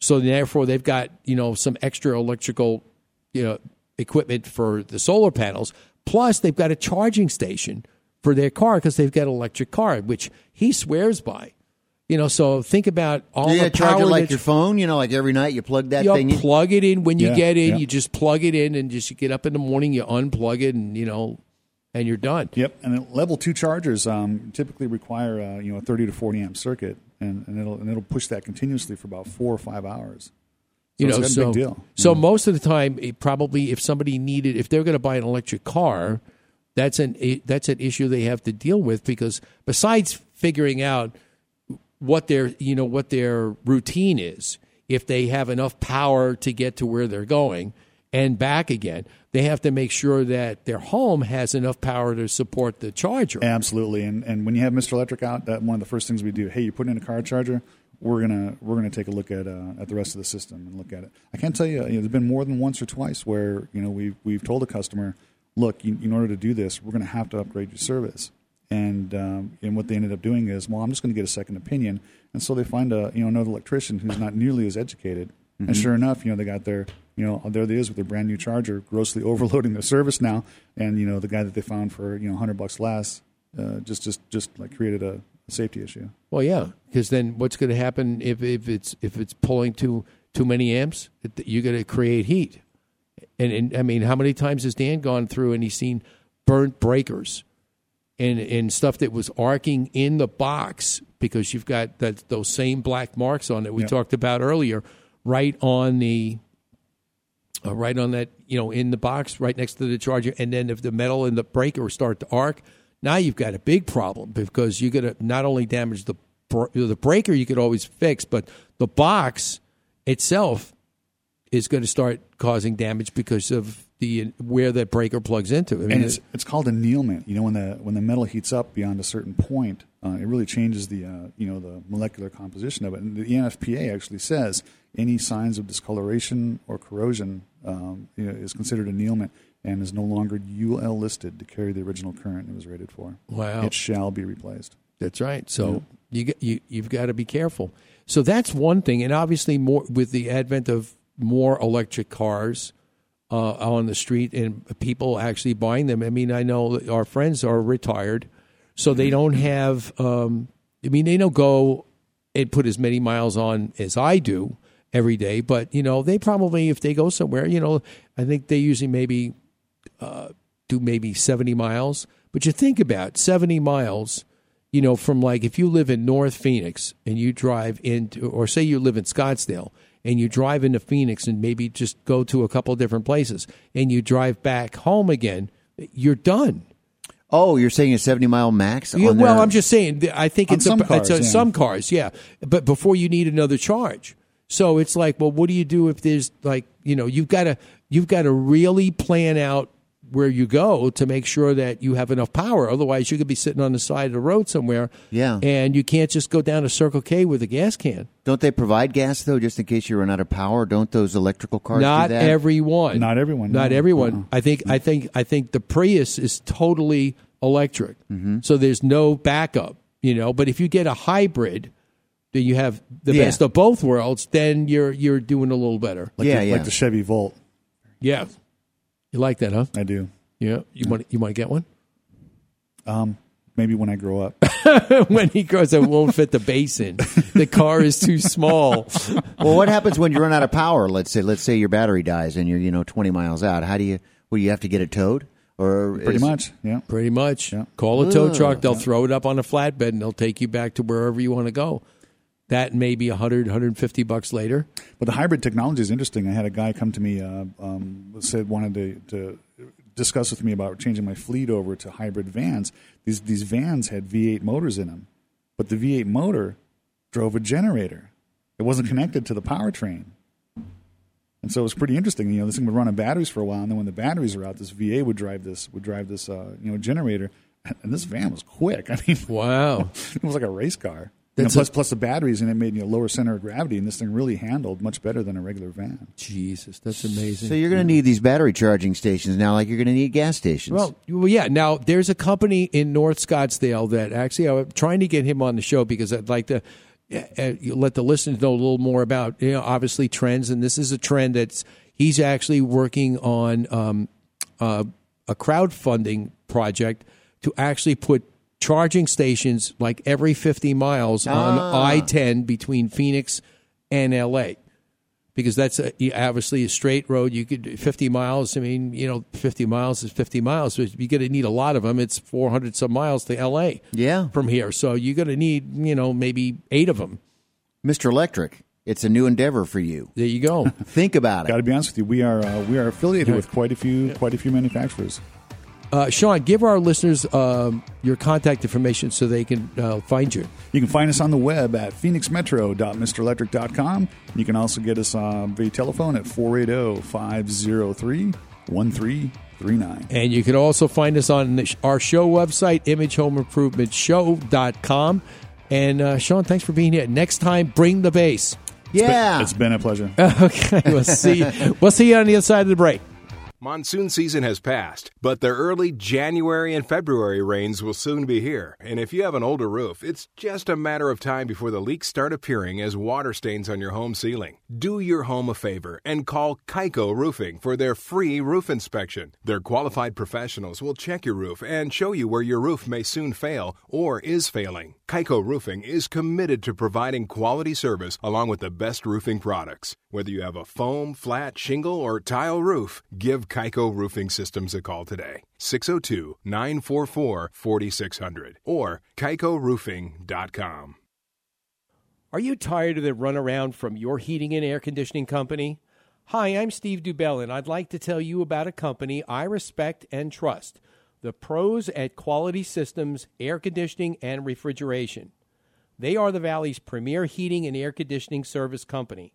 so therefore they've got you know some extra electrical, you know, equipment for the solar panels. Plus, they've got a charging station for their car because they've got an electric car, which he swears by. You know, so think about all Do you the charge power it like that your phone? You know, like every night you plug that you thing in. plug it in when you Yeah, get in. yeah. You just plug it in, and just you get up in the morning, you unplug it, and you know, and you're done. Yep, and then level two chargers um, typically require uh, you know a 30 to 40 amp circuit, and, and it'll and it'll push that continuously for about four or five hours. So you know, it's a so big deal. so most of the time, it probably if somebody needed, if they're going to buy an electric car, that's an i- that's an issue they have to deal with because besides figuring out what their you know what their routine is, if they have enough power to get to where they're going and back again, they have to make sure that their home has enough power to support the charger. Absolutely, and and when you have Mr. Electric out, that one of the first things we do. Hey, you're putting in a car charger. We're gonna we're gonna take a look at uh, at the rest of the system and look at it. I can't tell you, you know, there's been more than once or twice where you know we've we've told a customer, look, in, in order to do this, we're gonna have to upgrade your service. And um, and what they ended up doing is, well, I'm just going to get a second opinion, and so they find a you know another electrician who's not nearly as educated. And Mhm. sure enough, you know they got their you know there it is with their brand new charger, grossly overloading their service now, and you know the guy that they found for you know 100 bucks less, uh, just just just like created a, a safety issue. Well, yeah, because then what's going to happen if, if it's if it's pulling too too many amps? You're going to create heat, and, and I mean, how many times has Dan gone through and he's seen burnt breakers? And and stuff that was arcing in the box because you've got that those same black marks on it we Yep. talked about earlier, right on the uh, right on that you know in the box right next to the charger, and then if the metal and the breaker start to arc, now you've got a big problem because you're going to not only damage the the breaker you could always fix, but the box itself is going to start causing damage because of the where that breaker plugs into. I mean, and it's it's called annealment. You know, when the when the metal heats up beyond a certain point, uh, it really changes the uh, you know the molecular composition of it. And the E NFPA actually says any signs of discoloration or corrosion um, you know, is considered annealment and is no longer UL listed to carry the original current it was rated for. Wow. It shall be replaced. That's right. So you you you've got to be careful. So that's one thing, and obviously more with the advent of more electric cars uh, on the street and people actually buying them. I mean, I know our friends are retired, so they don't have. Um, I mean, they don't go and put as many miles on as I do every day, but you know, they probably if they go somewhere, you know, I think they usually maybe uh, do maybe 70 miles. But you think about 70 miles, you know, from like if you live in North Phoenix and you drive into, or say you live in Scottsdale and you drive into Phoenix and maybe just go to a couple of different places and you drive back home again, you're done. Oh, you're saying a 70 mile max? Yeah, well, their- I'm just saying. I think it's some a, cars, it's a, yeah. some cars, yeah. But before you need another charge, so it's like, well, what do you do if there's like, you know, you've got to you've got to really plan out where you go to make sure that you have enough power. Otherwise, you could be sitting on the side of the road somewhere, Yeah. and you can't just go down to Circle K with a gas can. Don't they provide gas though, just in case you run out of power? Don't those electrical cars Not do that? everyone. Not everyone. Not no. everyone. Uh-uh. I think. I think. I think the Prius is totally electric, Mm-hmm. so there's no backup. You know, but if you get a hybrid, then you have the Yeah. best of both worlds. Then you're you're doing a little better. Like the, like the Chevy Volt. Yeah, you like that, huh? I do. Yeah, you want you want to get one? Um, maybe when I grow up. when he grows up, it won't fit the basin. The car is too small. well, what happens when you run out of power? Let's say, let's say your battery dies and you're, you know, 20 miles out. How do you? Well, you have to get it towed, or Pretty is- much. Yeah. Pretty much. Call a tow Ugh. truck. They'll throw it up on a flatbed and they'll take you back to wherever you want to go. That may be 100, 150 bucks later. But the hybrid technology is interesting. I had a guy come to me, uh, um, said wanted to, to discuss with me about changing my fleet over to hybrid vans. These these vans had V8 motors in them, but the V8 motor drove a generator. It wasn't connected to the powertrain, and so it was pretty interesting. You know, this thing would run on batteries for a while, and then when the batteries were out, this V8 would drive this would drive this uh, you know generator. And this van was quick. I mean, wow, it was like a race car. You know, plus, a- plus the batteries, and it made you know, lower center of gravity, and this thing really handled much better than a regular van. Jesus, that's amazing. So you're going to need these battery charging stations now, like you're going to need gas stations. Well, well, yeah. Now there's a company in North Scottsdale that actually I'm trying to get him on the show because I'd like to uh, uh, let the listeners know a little more about you know obviously trends, and this is a trend that's he's actually working on um, uh, a crowdfunding project to actually put charging stations like every 50 miles on Ah. I-10 between Phoenix and LA because that's a, obviously a straight road. You could 50 miles. I mean, you know, 50 miles is 50 miles. So you're going to need a lot of them. It's 400 some miles to L.A. Yeah, from here. So you're going to need, you know, maybe eight of them. Mr. Electric, it's a new endeavor for you. There you go. Think about it. Got to be honest with you, we are uh, we are affiliated with quite a few quite a few manufacturers. Uh, Sean, give our listeners um, your contact information so they can uh, find you. You can find us on the web at phoenixmetro.mrelectric.com. You can also get us uh, via telephone at 480-503-1339. And you can also find us on the, our show website, imagehomeimprovement.show.com. And uh, Sean, thanks for being here. Next time, bring the bass. Yeah. It's been a pleasure. okay, we'll see. We'll see you on the other side of the break. Monsoon season has passed, but the early January and February rains will soon be here. And if you have an older roof, it's just a matter of time before the leaks start appearing as water stains on your home ceiling. Do your home a favor and call Kaiko Roofing for their free roof inspection. Their qualified professionals will check your roof and show you where your roof may soon fail or is failing. Kaiko Roofing is committed to providing quality service along with the best roofing products. Whether you have a foam, flat, shingle, or tile roof, give Kaiko Roofing Systems a call today. 602 944 4600 or kaikoroofing.com. Are you tired of the runaround from your heating and air conditioning company? Hi, I'm Steve Dubell, and I'd like to tell you about a company I respect and trust the pros at Quality Systems Air Conditioning and Refrigeration. They are the Valley's premier heating and air conditioning service company.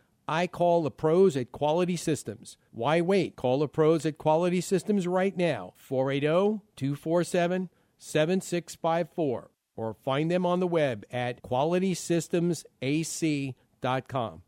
I call the pros at Quality Systems. Why wait? Call the pros at Quality Systems right now, 480 247 7654, or find them on the web at qualitysystemsac.com.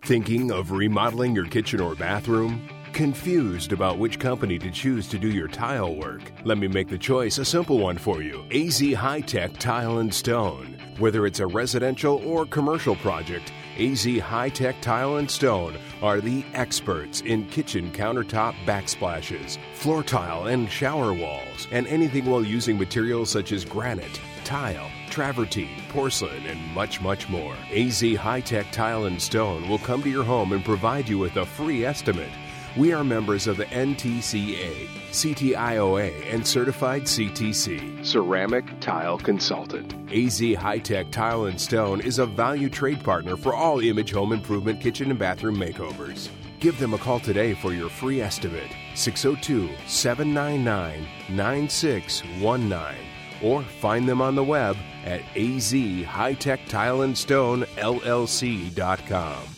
Thinking of remodeling your kitchen or bathroom? Confused about which company to choose to do your tile work? Let me make the choice a simple one for you AZ High Tech Tile and Stone. Whether it's a residential or commercial project, AZ High Tech Tile and Stone are the experts in kitchen countertop backsplashes, floor tile and shower walls, and anything while using materials such as granite, tile, travertine, porcelain, and much, much more. AZ High Tech Tile and Stone will come to your home and provide you with a free estimate. We are members of the NTCA, CTIOA, and certified CTC. Ceramic Tile Consultant. AZ High Tech Tile and Stone is a value trade partner for all image home improvement kitchen and bathroom makeovers. Give them a call today for your free estimate 602 799 9619 or find them on the web at azhightechtileandstone.llc.com.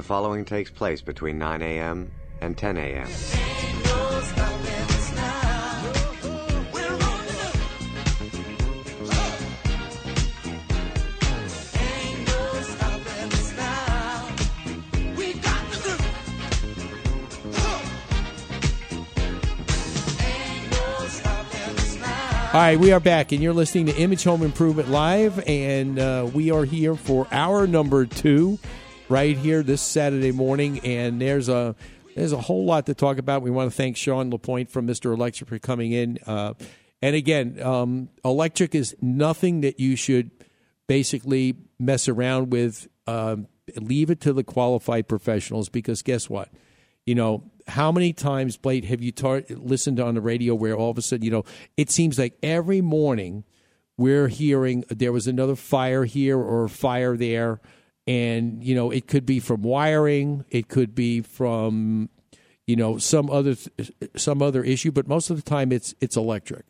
The following takes place between 9 a.m. and 10 a.m. All right, we are back, and you're listening to Image Home Improvement Live, and uh, we are here for hour number two, right here this Saturday morning. And there's a there's a whole lot to talk about. We want to thank Sean Lapointe from Mr. Electric for coming in. Uh, and again, um, electric is nothing that you should basically mess around with. Um, leave it to the qualified professionals because guess what? You know, how many times, Blake, have you tar- listened on the radio where all of a sudden, you know, it seems like every morning we're hearing there was another fire here or fire there. And, you know, it could be from wiring, it could be from, you know, some other some other issue, but most of the time it's it's electric.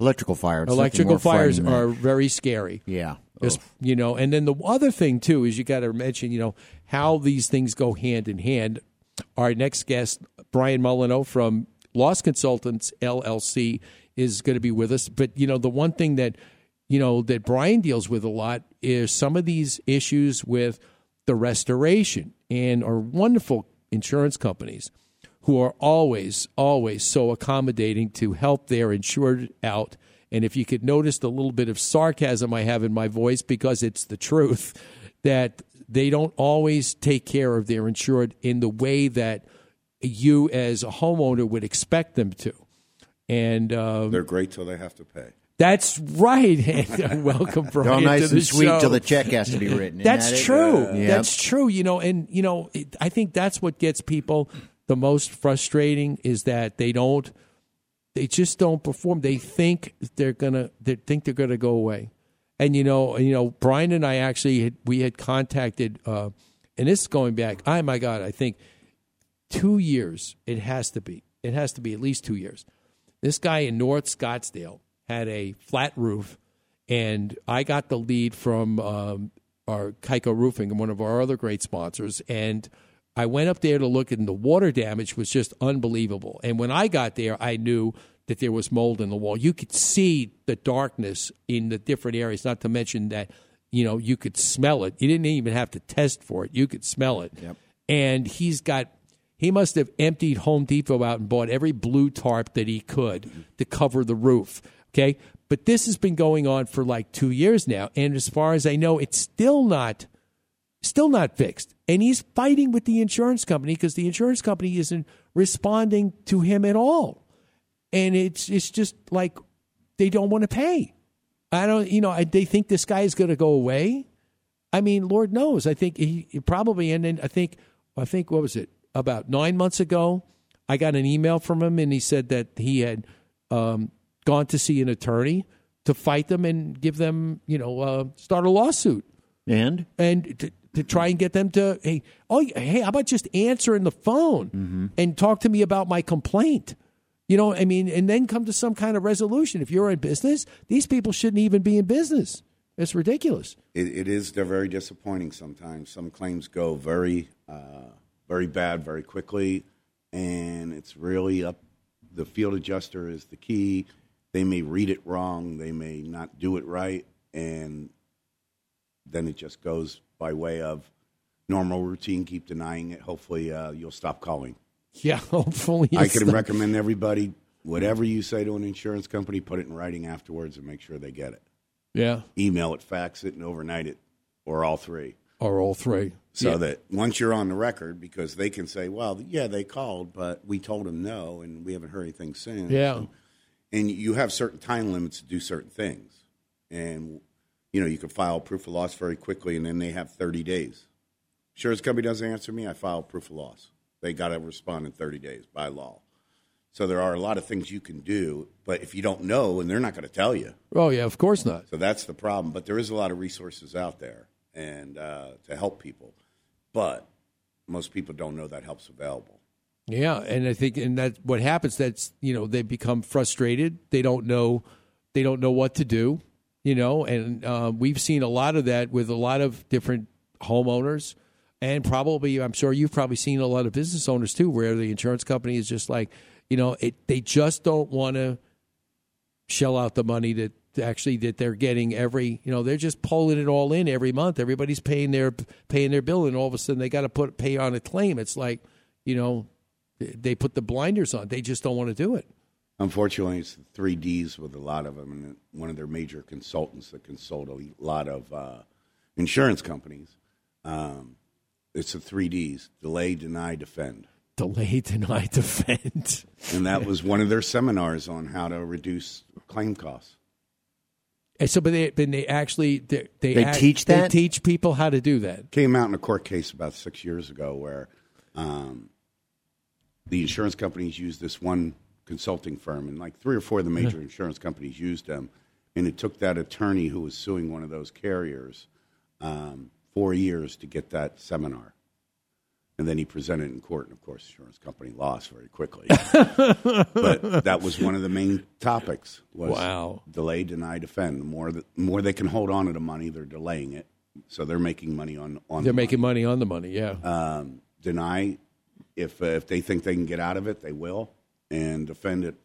Electrical fire. It's Electrical fires are very scary. Yeah. Just, you know, and then the other thing too is you got to mention, you know, how these things go hand in hand. Our next guest, Brian Molyneux from Loss Consultants LLC, is going to be with us. But you know, the one thing that you know that Brian deals with a lot is some of these issues with the restoration and our wonderful insurance companies who are always, always so accommodating to help their insured out. And if you could notice the little bit of sarcasm I have in my voice because it's the truth, that they don't always take care of their insured in the way that you as a homeowner would expect them to. And um, They're great till they have to pay. That's right. And welcome, Brian. all nice to the and sweet show. till the check has to be written. That's it? true. Yep. That's true. You know, and you know, it, I think that's what gets people the most frustrating is that they don't, they just don't perform. They think they're gonna, they think they're gonna go away. And you know, you know, Brian and I actually had, we had contacted, uh, and this is going back. Oh my God, I think two years. It has to be. It has to be at least two years. This guy in North Scottsdale had a flat roof, and I got the lead from um, our Kaiko Roofing and one of our other great sponsors. And I went up there to look, and the water damage was just unbelievable. And when I got there, I knew that there was mold in the wall. You could see the darkness in the different areas, not to mention that, you know, you could smell it. You didn't even have to test for it, you could smell it. Yep. And he's got, he must have emptied Home Depot out and bought every blue tarp that he could to cover the roof. Okay. But this has been going on for like two years now. And as far as I know, it's still not still not fixed. And he's fighting with the insurance company because the insurance company isn't responding to him at all. And it's it's just like they don't want to pay. I don't, you know, I, they think this guy is going to go away. I mean, Lord knows. I think he, he probably, and then I think, I think what was it? About nine months ago, I got an email from him, and he said that he had um, gone to see an attorney to fight them and give them, you know, uh, start a lawsuit and and to, to try and get them to hey oh hey how about just answering the phone and talk to me about my complaint you know i mean and then come to some kind of resolution if you're in business these people shouldn't even be in business it's ridiculous It, it is. They're very disappointing sometimes. Some claims go very, uh, very bad very quickly, and it's really up. The field adjuster is the key. They may read it wrong. They may not do it right, and then it just goes by way of normal routine. Keep denying it. Hopefully, uh, you'll stop calling. yeah hopefully I can not- recommend everybody whatever you say to an insurance company, put it in writing afterwards and make sure they get it. yeah Email it, fax it, and overnight it, or all three. or all three So Yeah. that once you're on the record, because they can say, well, yeah, they called, but we told them no, and we haven't heard anything since. Yeah. And, and you have certain time limits to do certain things. And, you know, you can file proof of loss very quickly, and then they have 30 days. Insurance company doesn't answer me, I file proof of loss. They got to respond in 30 days by law. So there are a lot of things you can do, but if you don't know, and they're not going to tell you. oh yeah of course not So that's the problem. But there is a lot of resources out there and uh, to help people. But most people don't know that help's available. Yeah, and I think and that what happens that's you know they become frustrated. They don't know they don't know what to do. You know, and uh, we've seen a lot of that with a lot of different homeowners, and probably I'm sure you've probably seen a lot of business owners too, where the insurance company is just like you know it, they just don't want to shell out the money that actually that they're getting every you know they're just pulling it all in every month everybody's paying their paying their bill and all of a sudden they got to put pay on a claim it's like you know they put the blinders on they just don't want to do it Unfortunately, it's the three Ds with a lot of them, and one of their major consultants that consult a lot of uh, insurance companies. Um, it's the three Ds: delay, deny, defend. delay deny defend And that was one of their seminars on how to reduce claim costs. and so but they but they actually they they, They act- teach they that? teach people how to do that came out in a court case about six years ago where um, the insurance companies used this one consulting firm, and like three or four of the major insurance companies used them. And it took that attorney who was suing one of those carriers um, four years to get that seminar. And then he presented it in court, and of course, the insurance company lost very quickly. but that was one of the main topics. Was Wow. delay, deny, defend. The more the more they can hold on to the money, they're delaying it, so they're making money on on. they're the making money on the money yeah um, deny if uh, if they think they can get out of it, they will, and defend it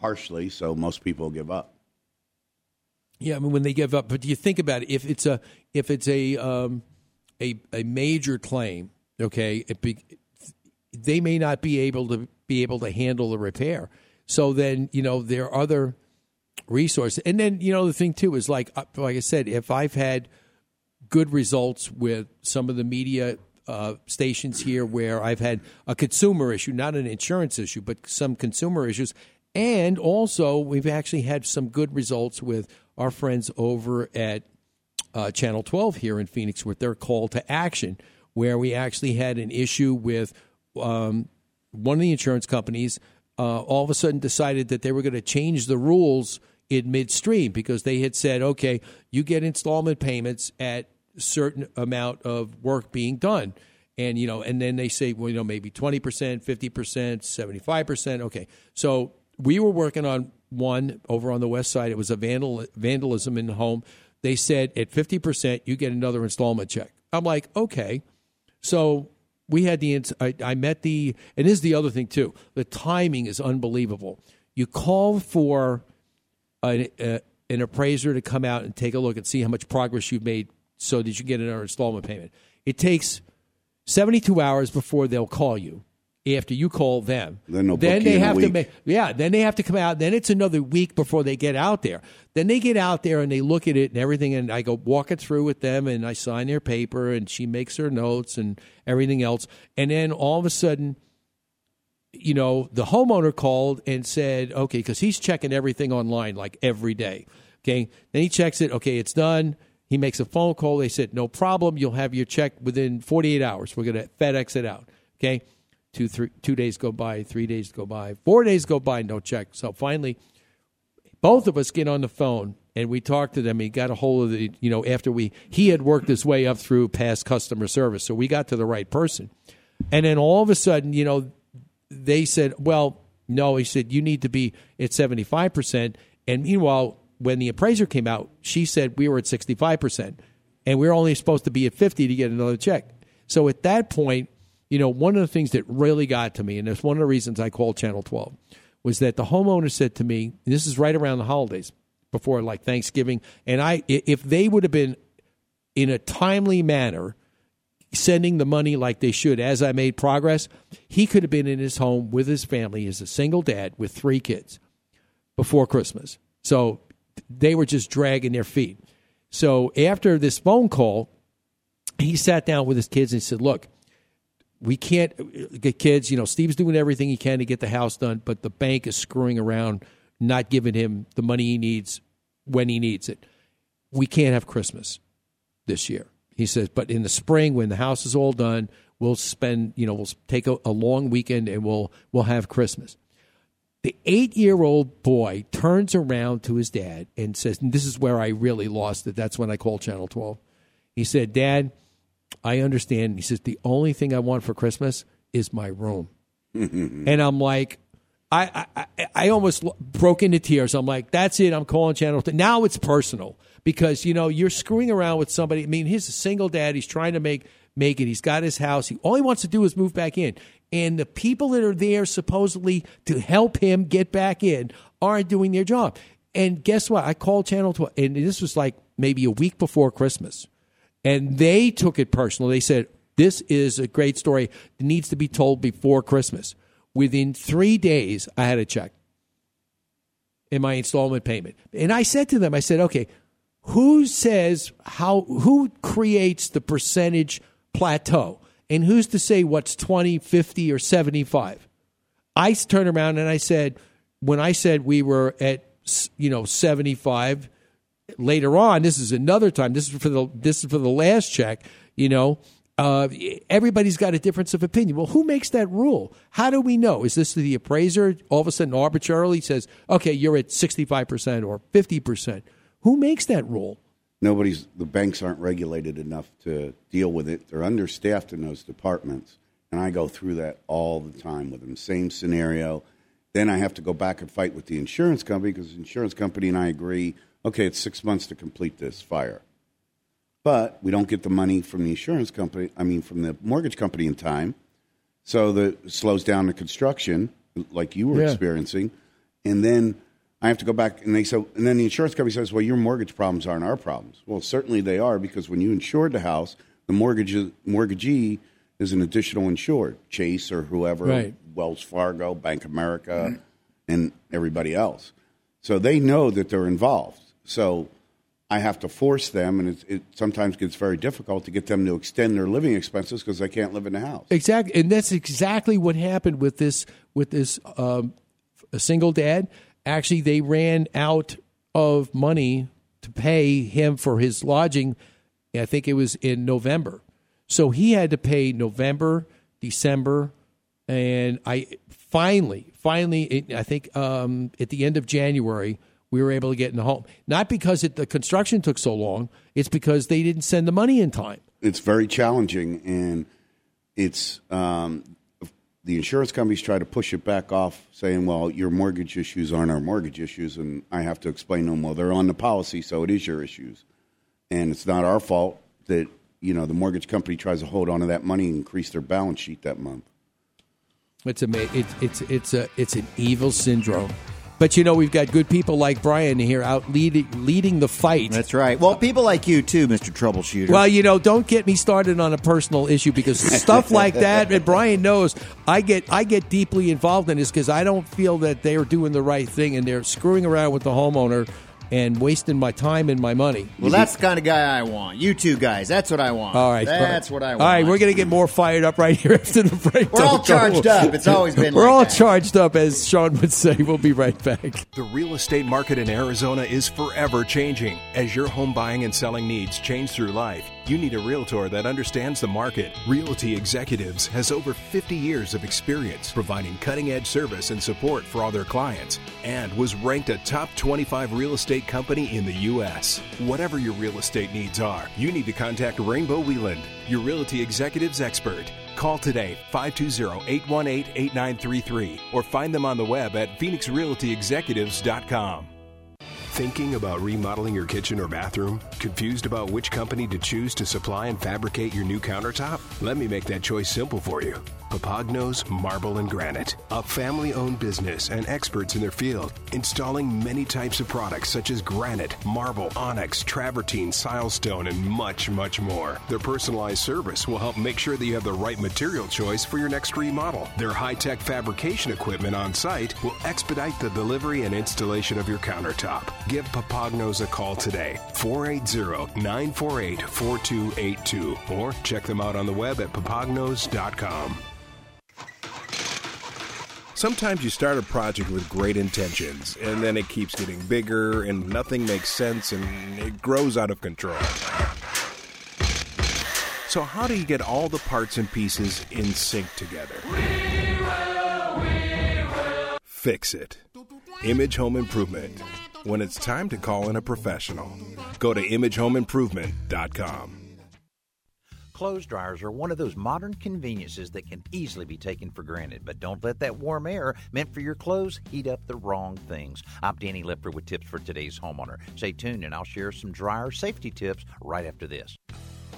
harshly. So most people give up. Yeah, I mean when they give up, but do you think about it? If it's a if it's a um, a a major claim, okay, be, they may not be able to be able to handle the repair. So then you know there are other resources, and then you know the thing too is like uh, like I said, if I've had good results with some of the media uh, stations here where I've had a consumer issue, not an insurance issue, but some consumer issues. And also, we've actually had some good results with our friends over at uh, Channel 12 here in Phoenix with their call to action, where we actually had an issue with um, one of the insurance companies. Uh, all of a sudden, decided that they were going to change the rules in midstream because they had said, okay, you get installment payments at certain amount of work being done. and you know, and then they say, well, you know, maybe twenty percent, fifty percent, seventy five percent. Okay, so we were working on one over on the west side. It was a vandal vandalism in the home. They said at fifty percent, you get another installment check. I'm like, okay, so we had the I, I met the and this is the other thing too. The timing is unbelievable. You call for an, uh, an appraiser to come out and take a look and see how much progress you've made so that you get another installment payment. It takes 72 hours before they'll call you after you call them. Then they'll then they have to make yeah, then they have to come out. Then it's another week before they get out there. Then they get out there and they look at it and everything and I go walk it through with them and I sign their paper and she makes her notes and everything else. And then all of a sudden you know, the homeowner called and said, okay, because he's checking everything online like every day. Okay. Then he checks it. Okay, it's done. He makes a phone call. They said, no problem. You'll have your check within 48 hours. We're going to FedEx it out. Okay. Two, three, two days go by, three days go by, four days go by, no check. So finally, both of us get on the phone and we talked to them. He got a hold of the, you know, after we, he had worked his way up through past customer service. So we got to the right person. And then all of a sudden, you know, they said, well, no, he said, you need to be at 75%. And meanwhile, when the appraiser came out, she said we were at 65%. And we are only supposed to be at 50 to get another check. So at that point, you know, one of the things that really got to me, and it's one of the reasons I called Channel 12, was that the homeowner said to me, this is right around the holidays, before like Thanksgiving, and i- if they would have been in a timely manner, sending the money like they should as I made progress, he could have been in his home with his family as a single dad with three kids before Christmas. So they were just dragging their feet. So after this phone call, he sat down with his kids and he said, Look, we can't get kids, you know, Steve's doing everything he can to get the house done, but the bank is screwing around, not giving him the money he needs when he needs it. We can't have Christmas this year. He says, but in the spring when the house is all done, we'll spend, you know, we'll take a, a long weekend and we'll we'll have Christmas. The eight year old boy turns around to his dad and says, and this is where I really lost it. That's when I called Channel 12. He said, Dad, I understand. He says, the only thing I want for Christmas is my room. and I'm like, I, I, I- I almost broke into tears. I'm like, that's it. I'm calling Channel 12. Now it's personal because, you know, you're screwing around with somebody. I mean, he's a single dad. He's trying to make, make it. He's got his house. He, all he wants to do is move back in. And the people that are there supposedly to help him get back in aren't doing their job. And guess what? I called Channel 12, and this was like maybe a week before Christmas. And they took it personal. They said, This is a great story that needs to be told before Christmas. Within three days, I had a check in my installment payment. And I said to them, I said, okay, who says how, who creates the percentage plateau? And who's to say what's 20, 50, or 75? I turned around and I said, when I said we were at, you know, 75, later on, this is another time. This is for the this is for the last check. You know, uh, everybody's got a difference of opinion. Well, who makes that rule? How do we know? Is this the appraiser all of a sudden arbitrarily says, okay, you're at sixty five percent or fifty percent? Who makes that rule? Nobody's the banks aren't regulated enough to deal with it. They're understaffed in those departments, and I go through that all the time with them. Same scenario. Then I have to go back and fight with the insurance company because the insurance company and I agree. Okay, it's six months to complete this fire, but we don't get the money from the insurance company. I mean, from the mortgage company in time, so that slows down the construction, like you were Yeah. experiencing, and then I have to go back and they say, and then the insurance company says, well, your mortgage problems aren't our problems. Well, certainly they are because when you insured the house, the mortgage mortgagee is an additional insured, Chase or whoever, Right. Wells Fargo, Bank of America, and everybody else. So they know that they're involved. So I have to force them, and it, it sometimes gets very difficult to get them to extend their living expenses because they can't live in the house. Exactly, and that's exactly what happened with this with this um, a single dad. Actually, they ran out of money to pay him for his lodging. I think it was in November, so he had to pay November, December, and I finally, finally, I think um, at the end of January. We were able to get in the home, not because it, the construction took so long. It's because they didn't send the money in time. it's very challenging and it's um, the insurance companies try to push it back off, saying, "Well, your mortgage issues aren't our mortgage issues," and I have to explain them, "Well, they're on the policy, so it is your issues, and it's not our fault that you know the mortgage company tries to hold on to that money and increase their balance sheet that month." It's a it's it's it's a it's an evil syndrome. But you know we've got good people like Brian here out leading leading the fight. That's right. Well, people like you too, Mister Troubleshooter. Well, you know, don't get me started on a personal issue because stuff like that, and Brian knows, I get I get deeply involved in this because I don't feel that they are doing the right thing and they're screwing around with the homeowner and wasting my time and my money. well, that's the kind of guy I want. You two guys. That's what I want. All right, that's Brian. what I want. All right, we're going to get more fired up right here after the break. We're all Don't go. charged up. It's always been We're like all that. charged up, as Sean would say. We'll be right back. The real estate market in Arizona is forever changing. As your home buying and selling needs change through life, you need a realtor that understands the market. Realty Executives has over 50 years of experience providing cutting edge service and support for all their clients and was ranked a top 25 real estate company in the U.S. Whatever your real estate needs are, you need to contact Rainbow Wheeland, your Realty Executives expert. Call today 520-818-8933 or find them on the web at phoenixrealtyexecutives.com. Thinking about remodeling your kitchen or bathroom? Confused about which company to choose to supply and fabricate your new countertop? Let me make that choice simple for you. Papagnos Marble and Granite, a family owned business and experts in their field, installing many types of products such as granite, marble, onyx, travertine, silestone, and much, much more. Their personalized service will help make sure that you have the right material choice for your next remodel. Their high tech fabrication equipment on site will expedite the delivery and installation of your countertop. Give Papagnos a call today, 480 948 4282, or check them out on the web at papagnos.com. Sometimes you start a project with great intentions, and then it keeps getting bigger, and nothing makes sense, and it grows out of control. So, how do you get all the parts and pieces in sync together? Fix it. Image Home Improvement. When it's time to call in a professional, go to imagehomeimprovement.com. Clothes dryers are one of those modern conveniences that can easily be taken for granted, but don't let that warm air meant for your clothes heat up the wrong things. I'm Danny Lipford with tips for today's homeowner. Stay tuned and I'll share some dryer safety tips right after this.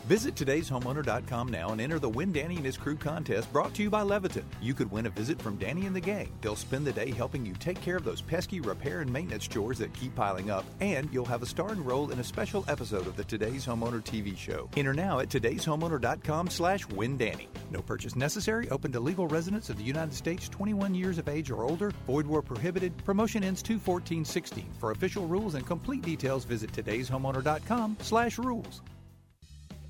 Visit today'shomeowner.com now and enter the Win Danny and his crew contest brought to you by Leviton. You could win a visit from Danny and the gang. They'll spend the day helping you take care of those pesky repair and maintenance chores that keep piling up, and you'll have a starring role in a special episode of the Today's Homeowner TV show. Enter now at today'shomeowner.com slash windanny. No purchase necessary. Open to legal residents of the United States 21 years of age or older. Void where prohibited. Promotion ends 21416. For official rules and complete details, visit today'shomeowner.com slash rules.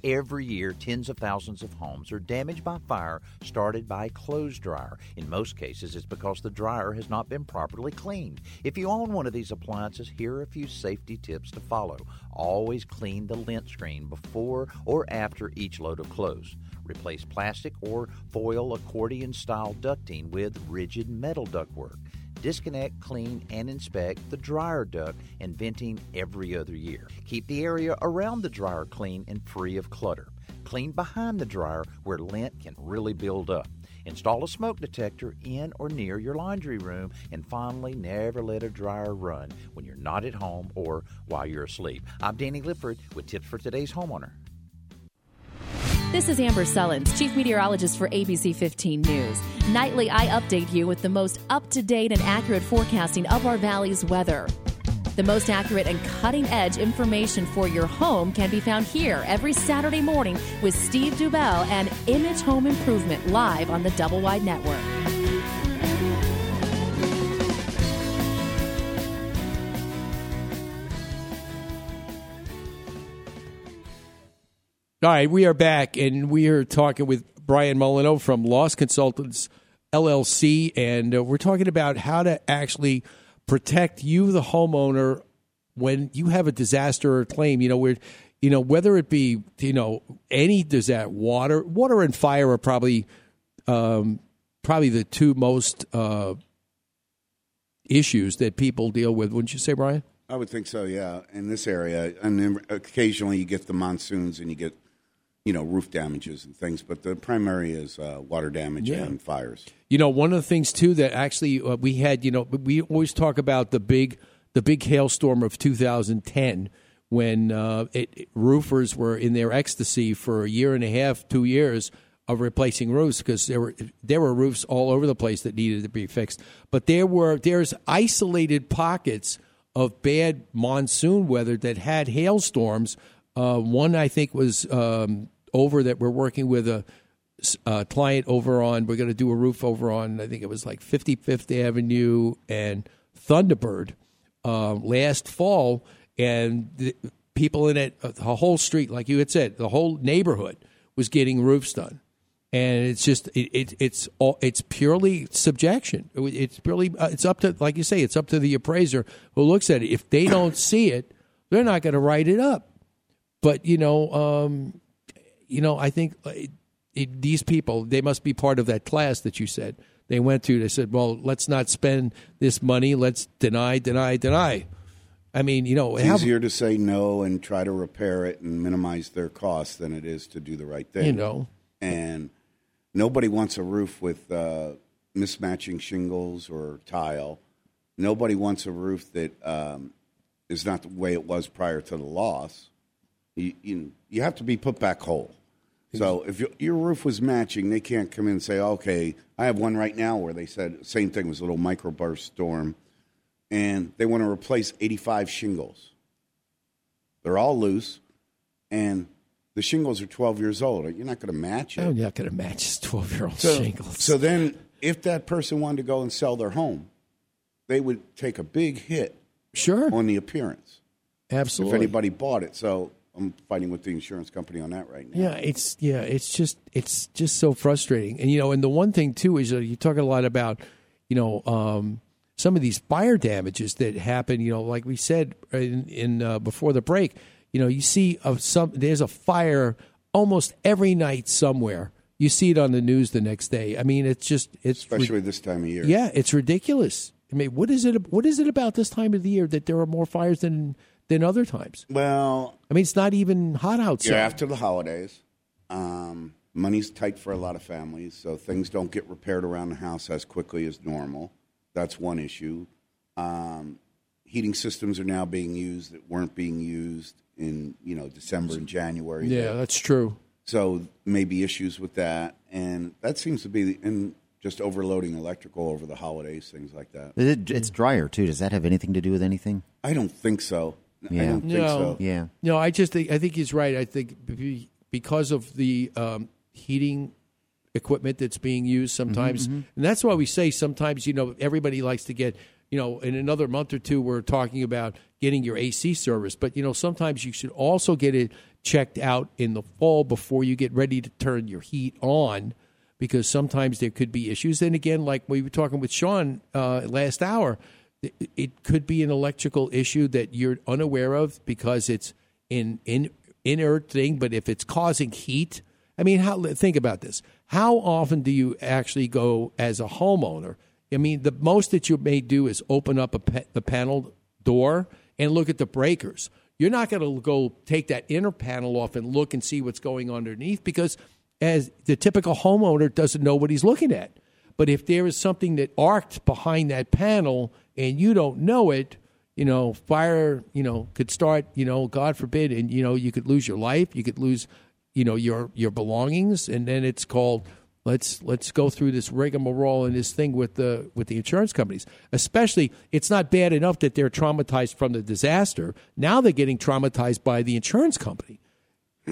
Every year, tens of thousands of homes are damaged by fire started by a clothes dryer. In most cases, it's because the dryer has not been properly cleaned. If you own one of these appliances, here are a few safety tips to follow. Always clean the lint screen before or after each load of clothes. Replace plastic or foil accordion style ducting with rigid metal ductwork. Disconnect, clean, and inspect the dryer duct and venting every other year. Keep the area around the dryer clean and free of clutter. Clean behind the dryer where lint can really build up. Install a smoke detector in or near your laundry room, and finally, never let a dryer run when you're not at home or while you're asleep. I'm Danny Lipford with tips for today's homeowner. This is Amber Sullins, Chief Meteorologist for ABC 15 News. Nightly, I update you with the most up to date and accurate forecasting of our valley's weather. The most accurate and cutting edge information for your home can be found here every Saturday morning with Steve Dubell and Image Home Improvement live on the Double Wide Network. All right, we are back, and we are talking with Brian Molino from Loss Consultants LLC, and uh, we're talking about how to actually protect you, the homeowner, when you have a disaster or a claim. You know, where you know whether it be you know any disaster, water, water and fire are probably um, probably the two most uh, issues that people deal with. Wouldn't you say, Brian? I would think so, yeah. In this area, and occasionally you get the monsoons and you get, you know, roof damages and things. But the primary is uh, water damage Yeah. and fires. You know, one of the things too that actually uh, we had, you know, we always talk about the big, the big hailstorm of 2010 when uh, it, roofers were in their ecstasy for a year and a half, two years of replacing roofs because there were there were roofs all over the place that needed to be fixed. But there were there's isolated pockets of bad monsoon weather that had hailstorms. Uh, one I think was um, over that we're working with a uh, client over on. We're going to do a roof over on. I think it was like 55th Avenue and Thunderbird uh, last fall, and the people in it, uh, the whole street, like you had said, the whole neighborhood was getting roofs done. And it's just it, it it's all it's purely subjection. It's purely uh, it's up to like you say it's up to the appraiser who looks at it. If they don't see it, they're not going to write it up. But you know, um, you know, I think uh, it, it, these people they must be part of that class that you said they went to. They said, "Well, let's not spend this money. Let's deny, deny, deny." I mean, you know, It's how- easier to say no and try to repair it and minimize their costs than it is to do the right thing. You know. and nobody wants a roof with uh, mismatching shingles or tile. Nobody wants a roof that um, is not the way it was prior to the loss. You, you, you have to be put back whole. So if your, your roof was matching, they can't come in and say, okay, I have one right now where they said same thing was a little microburst storm, and they want to replace 85 shingles. They're all loose, and the shingles are 12 years old. You're not going to match it. Oh, I'm not going to match his twelve-year-old So, shingles. so then, if that person wanted to go and sell their home, they would take a big hit, sure, on the appearance. Absolutely. If anybody bought it, so I'm fighting with the insurance company on that right now. Yeah, it's yeah, it's just it's just so frustrating. And you know, and the one thing too is uh, you talk a lot about, you know, um, some of these fire damages that happen. You know, like we said in, in uh, before the break. You know, you see of some there's a fire almost every night somewhere. You see it on the news the next day. I mean, it's just it's especially this time of year. Yeah, it's ridiculous. I mean, what is it? What is it about this time of the year that there are more fires than than other times? Well, I mean, it's not even hot outside. You're after the holidays. Um, money's tight for a lot of families, so things don't get repaired around the house as quickly as normal. That's one issue. Um, heating systems are now being used that weren't being used in you know December and January. Yeah, that's true. So maybe issues with that, and that seems to be the, and just overloading electrical over the holidays, things like that. it, it's drier too. Does that have anything to do with anything? I don't think so. I Yeah. don't think no, so. Yeah. No, I just think I think he's right. I think be- because of the um, heating equipment that's being used sometimes, mhm. and that's why we say sometimes you know everybody likes to get you know in another month or two we're talking about getting your AC service, but you know sometimes you should also get it checked out in the fall before you get ready to turn your heat on. Because sometimes there could be issues, and again, like we were talking with Sean uh, last hour, it- could be an electrical issue that you're unaware of because it's in in inert thing. But if it's causing heat, I mean, how think about this? How often do you actually go as a homeowner? I mean, the most that you may do is open up a the panel door and look at the breakers. You're not going to go take that inner panel off and look and see what's going underneath because as the typical homeowner doesn't know what he's looking at. But if there is something that arced behind that panel and you don't know it, you know, fire, you know, could start, you know, God forbid, and you know, you could lose your life, you could lose, you know, your your belongings, and then it's called let's let's go through this rigmarole and this thing with the with the insurance companies. Especially, it's not bad enough that they're traumatized from the disaster. Now they're getting traumatized by the insurance company.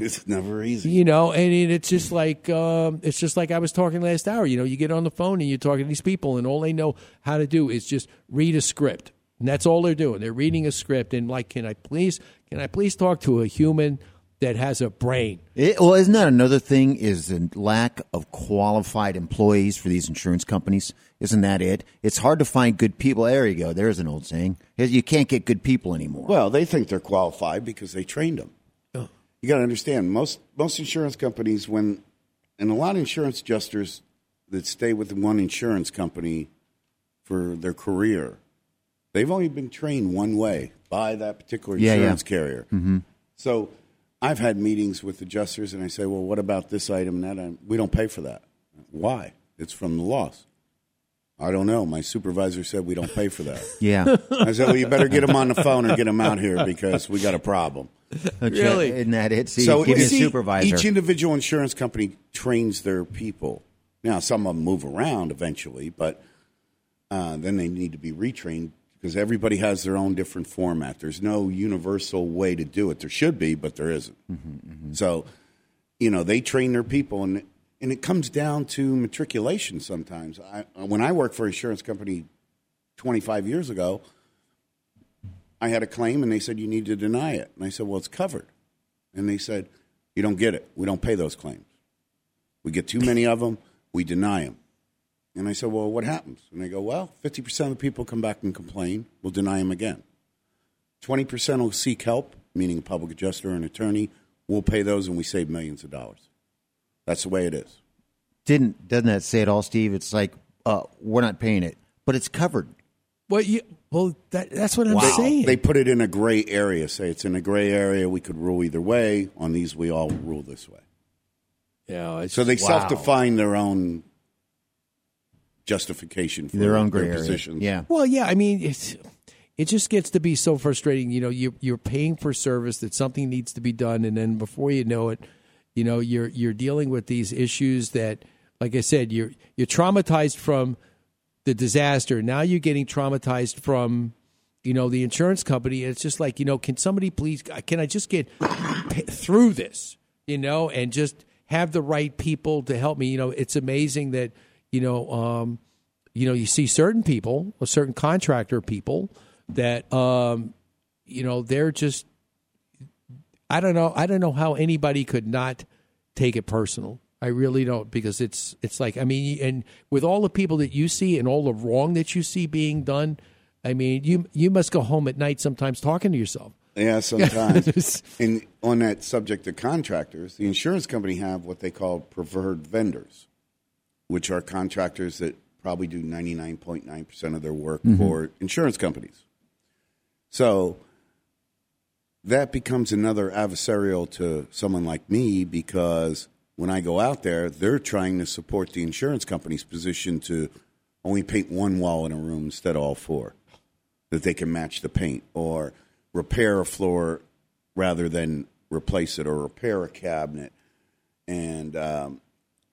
It's never easy. You know, and it, it's just like um, it's just like I was talking last hour. You know, you get on the phone and you're talking to these people, and all they know how to do is just read a script, and that's all they're doing. They're reading a script, and like, can I please, can I please talk to a human that has a brain? It, well, isn't that another thing? Is the lack of qualified employees for these insurance companies? Isn't that it? It's hard to find good people. There you go. There's an old saying. You can't get good people anymore. Well, they think they're qualified because they trained them. You got to understand most most insurance companies when and a lot of insurance adjusters that stay with one insurance company for their career, they've only been trained one way by that particular Yeah, yeah. insurance carrier. Mhm. So I've had meetings with adjusters, and I say, "Well, what about this item and that item? We don't pay for that. Why? It's from the loss." I don't know. My supervisor said we don't pay for that. Yeah. I said, "Well, you better get him on the phone or get him out here because we got a problem." Really? Isn't that it? See, so give see, supervisor. Each individual insurance company trains their people. Now, some of them move around eventually, but uh, then they need to be retrained because everybody has their own different format. There's no universal way to do it. There should be, but there isn't. Mm-hmm, So, you know, they train their people, and and it comes down to matriculation. Sometimes, I, when I worked for an insurance company 25 years ago, I had a claim, and they said you need to deny it, and I said, well, it's covered, and they said you don't get it. We don't pay those claims. We get too many of them. We deny them. And I said, well, what happens? And they go, well, 50% of the people come back and complain. We'll deny them again. 20% will seek help, meaning a public adjuster or an attorney. We'll pay those and we save millions of dollars. That's the way it is. Didn't doesn't that say it all, Steve? It's like uh, we're not paying it, but it's covered. Well, you, well, that, that's what I'm Wow. saying. They put it in a gray area. Say it's in a gray area. We could rule either way. On these, we all rule this way. Yeah, it's, So they wow. self-define their own justification for Their own gray area. positions. Yeah. Well, yeah, I mean, it's it just gets to be so frustrating. You know, you you're paying for service that something needs to be done, and then before you know it, you know, you're you're dealing with these issues that, like I said, you're you're traumatized from the disaster. Now you're getting traumatized from. You know the insurance company. It's just like you know. Can somebody please? Can I just get through this? You know, and just have the right people to help me. You know, it's amazing that you know, um, you know, you see certain people, certain contractor people that, um, you know, they're just, I don't know, I don't know how anybody could not take it personal. I really don't because it's it's like I mean, and with all the people that you see and all the wrong that you see being done, I mean, you you must go home at night sometimes talking to yourself. Yeah, sometimes. and on that subject of contractors, the insurance company have what they call preferred vendors, which are contractors that probably do 99.9% of their work Mhm. for insurance companies. So that becomes another adversarial to someone like me because when I go out there, they're trying to support the insurance company's position to only paint one wall in a room instead of all four, that they can match the paint or repair a floor rather than replace it or repair a cabinet. And um,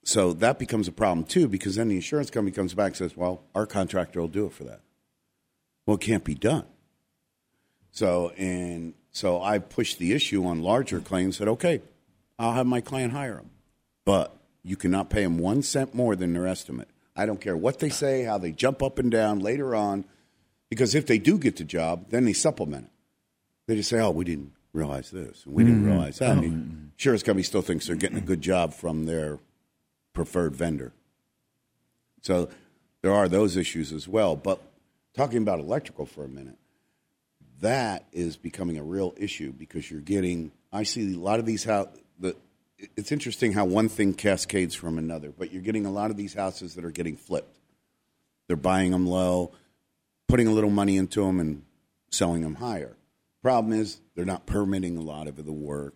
so that becomes a problem too because then the insurance company comes back and says, well, our contractor will do it for that. Well, it can't be done. So, and so I pushed the issue on larger claims, said, okay, I'll have my client hire them. But you cannot pay them one cent more than their estimate. I don't care what they say, how they jump up and down later on, because if they do get the job, then they supplement it. They just say, oh, we didn't realize this, and we didn't Mhm. realize that. Oh. And insurance company still thinks they're getting a good job from their preferred vendor. So there are those issues as well. But talking about electrical for a minute, that is becoming a real issue because you're getting. I see a lot of these how The it's interesting how one thing cascades from another, but you're getting a lot of these houses that are getting flipped. They're buying them low, putting a little money into them, and selling them higher. Problem is, they're not permitting a lot of the work.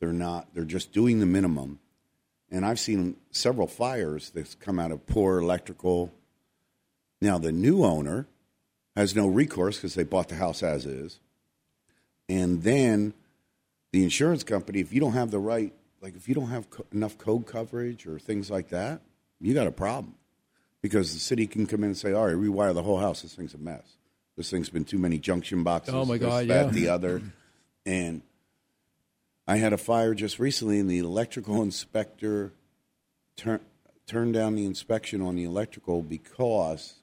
They're not. They're just doing the minimum. And I've seen several fires that's come out of poor electrical. Now the new owner has no recourse because they bought the house as is. And then the insurance company, if you don't have the right, like if you don't have co- enough code coverage or things like that, you got a problem. Because the city can come in and say, all right, rewire the whole house. This thing's a mess. This thing's been too many junction boxes. Oh, my this, God, that, yeah. the other. And I had a fire just recently, and the electrical inspector tur- turned down the inspection on the electrical because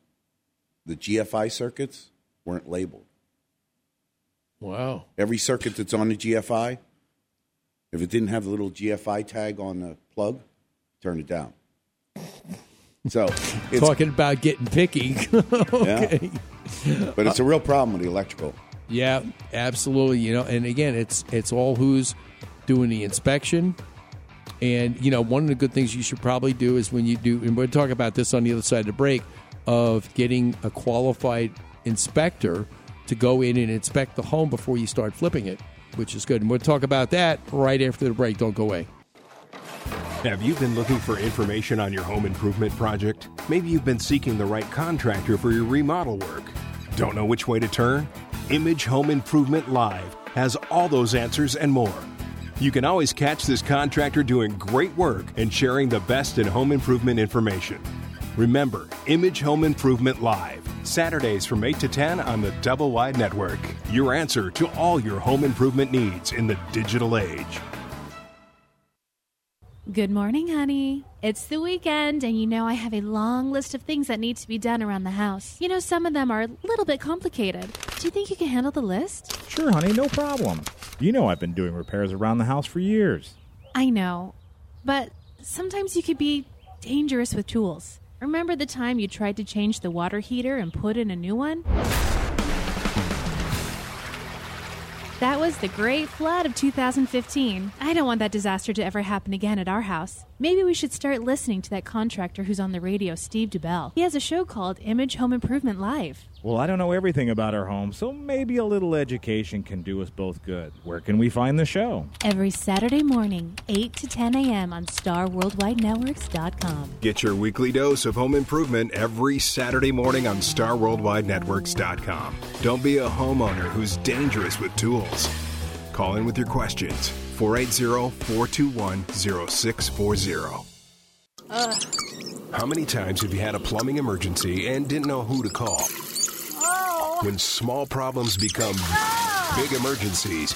the GFI circuits weren't labeled. Wow. Every circuit that's on the GFI, if it didn't have the little GFI tag on the plug, turn it down. So it's, Talking about getting picky. okay. but it's a real problem with the electrical. Yeah, absolutely. You know, and again, it's it's all who's doing the inspection. And you know, one of the good things you should probably do is when you do, and we'll talk about this on the other side of the break, of getting a qualified inspector to go in and inspect the home before you start flipping it. which is good. And we'll talk about that right after the break. Don't go away. Have you been looking for information on your home improvement project? Maybe you've been seeking the right contractor for your remodel work. Don't know which way to turn? Image Home Improvement Live has all those answers and more. You can always catch this contractor doing great work and sharing the best in home improvement information. Remember, Image Home Improvement Live, Saturdays from 8 to 10 on the Double Wide Network. Your answer to all your home improvement needs in the digital age. Good morning, honey. It's the weekend, and you know I have a long list of things that need to be done around the house. You know, some of them are a little bit complicated. Do you think you can handle the list? Sure, honey, no problem. You know I've been doing repairs around the house for years. I know, but sometimes you could be dangerous with tools. Remember the time you tried to change the water heater and put in a new one? That was the great flood of 2015. I don't want that disaster to ever happen again at our house. Maybe we should start listening to that contractor who's on the radio, Steve DeBell. He has a show called Image Home Improvement Live. Well, I don't know everything about our home, so maybe a little education can do us both good. Where can we find the show? Every Saturday morning, 8 to 10 a.m. on StarWorldWideNetworks.com. Get your weekly dose of home improvement every Saturday morning on StarWorldWideNetworks.com. Don't be a homeowner who's dangerous with tools. Call in with your questions 480 421 0640. How many times have you had a plumbing emergency and didn't know who to call? Oh. When small problems become big emergencies,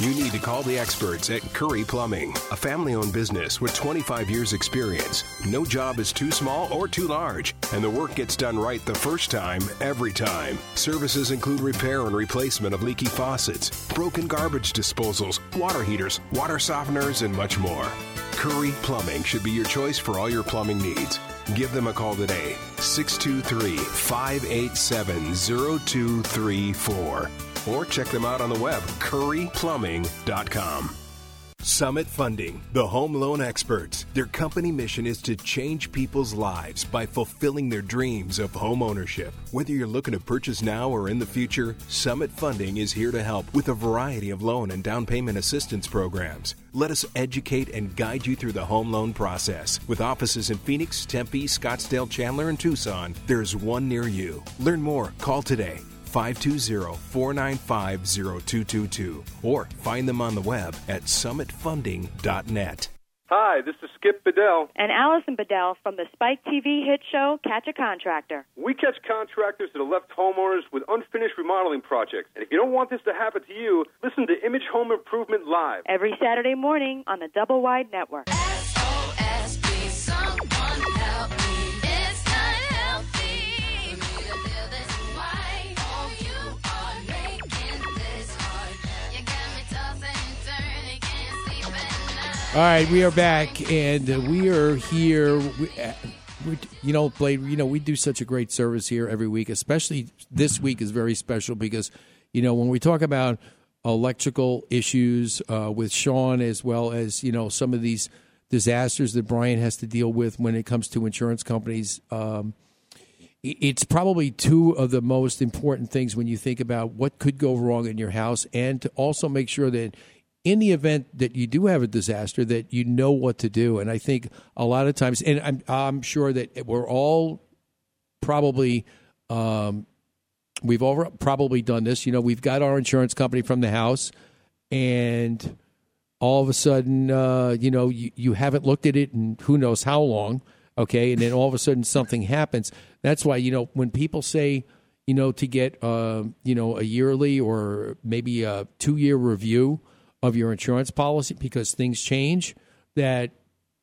you need to call the experts at Curry Plumbing, a family owned business with 25 years' experience. No job is too small or too large, and the work gets done right the first time, every time. Services include repair and replacement of leaky faucets, broken garbage disposals, water heaters, water softeners, and much more. Curry Plumbing should be your choice for all your plumbing needs. Give them a call today, 623 587 0234. Or check them out on the web, curryplumbing.com. Summit Funding, the home loan experts. Their company mission is to change people's lives by fulfilling their dreams of home ownership. Whether you're looking to purchase now or in the future, Summit Funding is here to help with a variety of loan and down payment assistance programs. Let us educate and guide you through the home loan process. With offices in Phoenix, Tempe, Scottsdale, Chandler, and Tucson, there's one near you. Learn more. Call today. 520-495-0222 or find them on the web at summitfunding.net. Hi, this is Skip Bedell. And Allison Bedell from the Spike TV hit show Catch a Contractor. We catch contractors that have left homeowners with unfinished remodeling projects. And if you don't want this to happen to you, listen to Image Home Improvement Live. Every Saturday morning on the Double Wide Network. All right, we are back, and uh, we are here. Uh, we, you know, Blade. You know, we do such a great service here every week. Especially this week is very special because, you know, when we talk about electrical issues uh, with Sean, as well as you know some of these disasters that Brian has to deal with when it comes to insurance companies. Um, it's probably two of the most important things when you think about what could go wrong in your house, and to also make sure that in the event that you do have a disaster, that you know what to do. And I think a lot of times, and I'm, I'm sure that we're all probably, um, we've all probably done this. You know, we've got our insurance company from the house, and all of a sudden, uh, you know, you, you haven't looked at it in who knows how long. Okay. And then all of a sudden something happens. That's why, you know, when people say, you know, to get, uh, you know, a yearly or maybe a two year review, of your insurance policy because things change that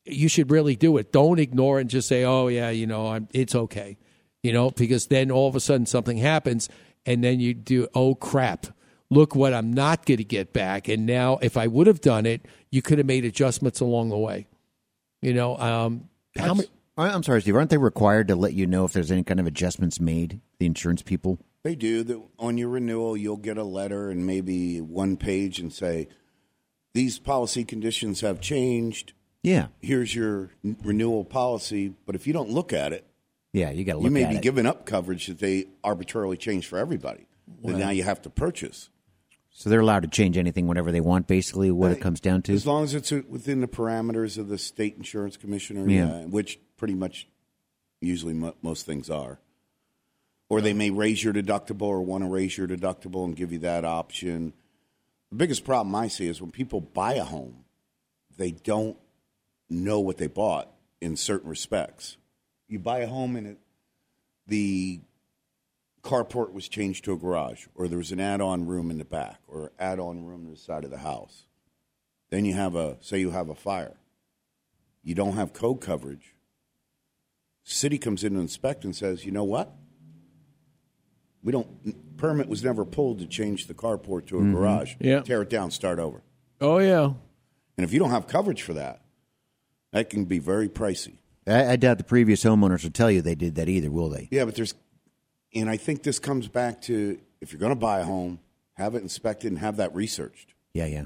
you should really do it. Don't ignore it and just say, "Oh yeah, you know, I'm, it's okay," you know, because then all of a sudden something happens, and then you do, "Oh crap." Look what I'm not going to get back. And now, if I would have done it, you could have made adjustments along the way. You know, um, how many? I'm sorry, Steve. Aren't they required to let you know if there's any kind of adjustments made? The insurance people. They do. The, on your renewal, you'll get a letter and maybe one page and say, these policy conditions have changed. Yeah. Here's your n- renewal policy. But if you don't look at it, yeah, you got to look you may be it. giving up coverage that they arbitrarily changed for everybody. That Well- now you have to purchase. So they're allowed to change anything whenever they want. Basically, what it comes down to. As long as it's uh, within the parameters of the state insurance commissioner, Yeah. yeah, which pretty much usually mo- most things are. Or they may raise your deductible or want to raise your deductible and give you that option. The biggest problem I see is when people buy a home, they don't know what they bought in certain respects. You buy a home and it, the carport was changed to a garage, or there was an add-on room in the back, or add-on room to the side of the house. Then you have a say you have a fire. You don't have code coverage. City comes in to inspect and says, you know what? We don't permit was never pulled to change the carport to a Mhm. garage. Yeah. Tear it down, start over. Oh yeah. And if you don't have coverage for that, that can be very pricey. I, I doubt the previous homeowners will tell you they did that either, will they? Yeah, but there's, and I think this comes back to if you're going to buy a home, have it inspected and have that researched. Yeah, yeah,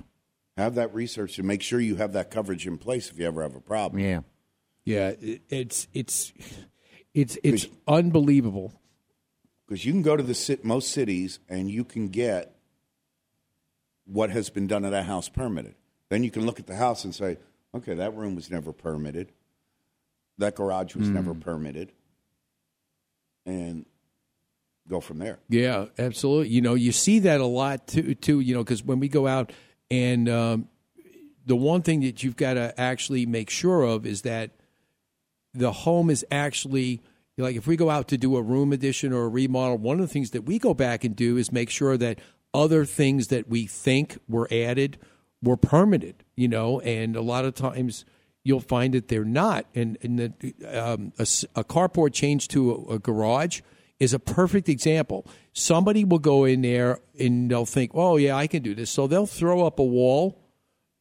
Have that researched and make sure you have that coverage in place if you ever have a problem. yeah. Yeah, it, it's it's it's it's unbelievable. Because you can go to the most cities and you can get what has been done to that house permitted. Then you can look at the house and say, okay, that room was never permitted. That garage was Hmm. never permitted. And go from there. Yeah, absolutely. You know, you see that a lot too. Too, you know, because when we go out, and um, the one thing that you've got to actually make sure of is that the home is actually like if we go out to do a room addition or a remodel. One of the things that we go back and do is make sure that other things that we think were added were permitted. You know, and a lot of times you'll find that they're not. And, and the, um, a, a carport change to a, a garage is a perfect example. Somebody will go in there and they'll think, "Oh yeah, I can do this." So they'll throw up a wall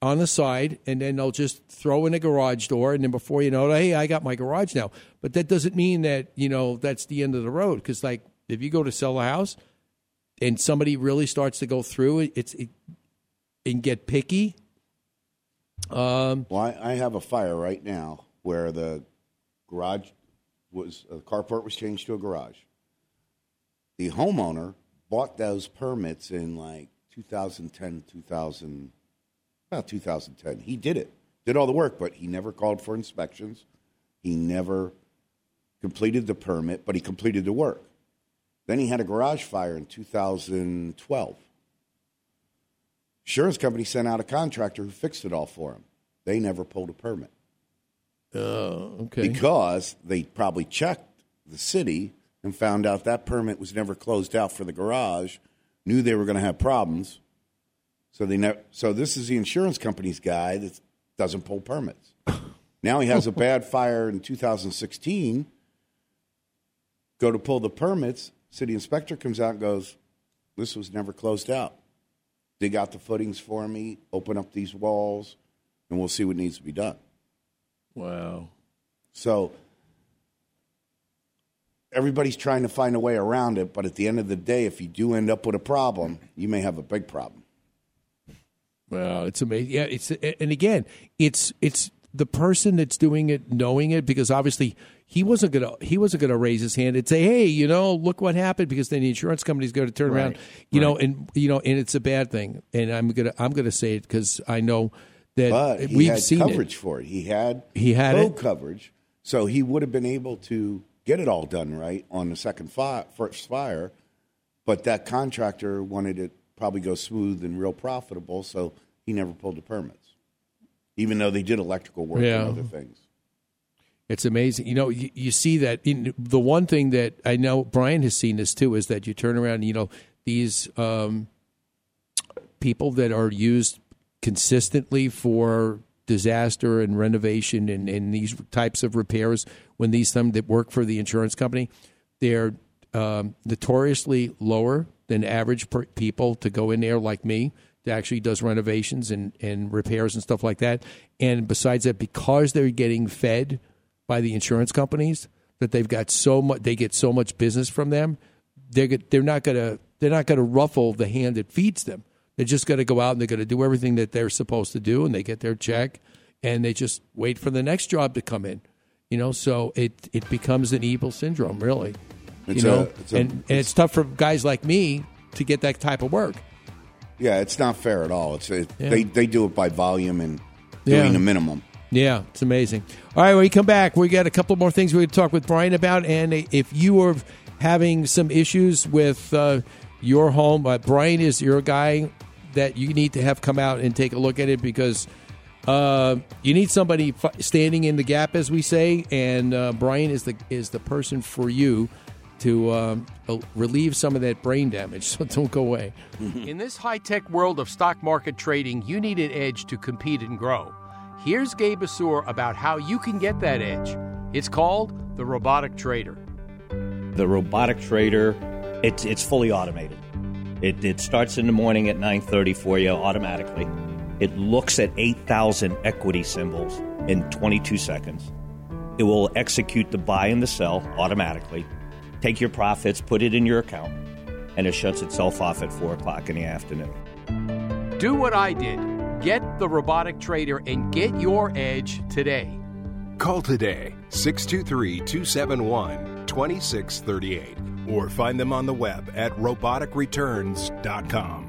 on the side, and then they'll just throw in a garage door, and then before you know it, hey, I got my garage now. But that doesn't mean that you know that's the end of the road. Because like if you go to sell a house, and somebody really starts to go through it, it's it, and get picky. Um, well, I, I have a fire right now where the garage was, uh, the carport was changed to a garage. The homeowner bought those permits in like 2010, 2000, about 2010. He did it, did all the work, but he never called for inspections. He never completed the permit, but he completed the work. Then he had a garage fire in 2012. Insurance company sent out a contractor who fixed it all for him. They never pulled a permit. Uh, okay. Because they probably checked the city and found out that permit was never closed out for the garage, knew they were going to have problems. So they never, so this is the insurance company's guy that doesn't pull permits. now he has a bad fire in 2016. Go to pull the permits, city inspector comes out and goes, "This was never closed out. Dig out the footings for me, open up these walls, and we'll see what needs to be done." Wow. So everybody's trying to find a way around it, but at the end of the day, if you do end up with a problem, you may have a big problem. Well, it's amazing. Yeah, it's and again, it's it's the person that's doing it knowing it because obviously he wasn't gonna he wasn't gonna raise his hand and say, hey, you know, look what happened because then the insurance company's going to turn around, Right, you know, and you know, and it's a bad thing. And I'm gonna I'm gonna say it because I know that But we've had seen coverage it. for it. He had He had it? coverage, so he would have been able to get it all done right on the second fire, first fire. But that contractor wanted it probably go smooth and real profitable, so he never pulled the permits, even though they did electrical work Yeah. and other things. It's amazing. You know, you, you see that in the one thing that I know Brian has seen this too is that you turn around, and, you know, these um, people that are used consistently for disaster and renovation and, and these types of repairs when these some that work for the insurance company, they're um, notoriously lower than average per- people to go in there like me that actually does renovations and, and repairs and stuff like that. And besides that, because they're getting fed by the insurance companies, that they've got so much, they get so much business from them. They're they're not gonna they're not gonna ruffle the hand that feeds them. They're just gonna go out and they're gonna do everything that they're supposed to do, and they get their check, and they just wait for the next job to come in. You know, so it it becomes an evil syndrome, really. It's you know, a- it's a- and and it's tough for guys like me to get that type of work. Yeah, it's not fair at all. It's it, Yeah. they they do it by volume and doing Yeah. the minimum. Yeah, it's amazing. All right, when we come back, we got a couple more things we're going to talk with Brian about. And if you are having some issues with uh, your home, uh, Brian is your guy that you need to have come out and take a look at it because uh, you need somebody f- standing in the gap, as we say. And uh, Brian is the is the person for you to um, relieve some of that brain damage. So don't go away. In this high tech world of stock market trading, you need an edge to compete and grow. Here's Gabe Assur about how you can get that edge. It's called the Robotic Trader. The robotic trader, it's it's fully automated. It, it starts in the morning at 9:30 for you automatically. It looks at 8,000 equity symbols in 22 seconds. It will execute the buy and the sell automatically. Take your profits, put it in your account, and it shuts itself off at four o'clock in the afternoon. Do what I did. Get the Robotic Trader and get your edge today. Call today 623 271 2638 or find them on the web at roboticreturns.com.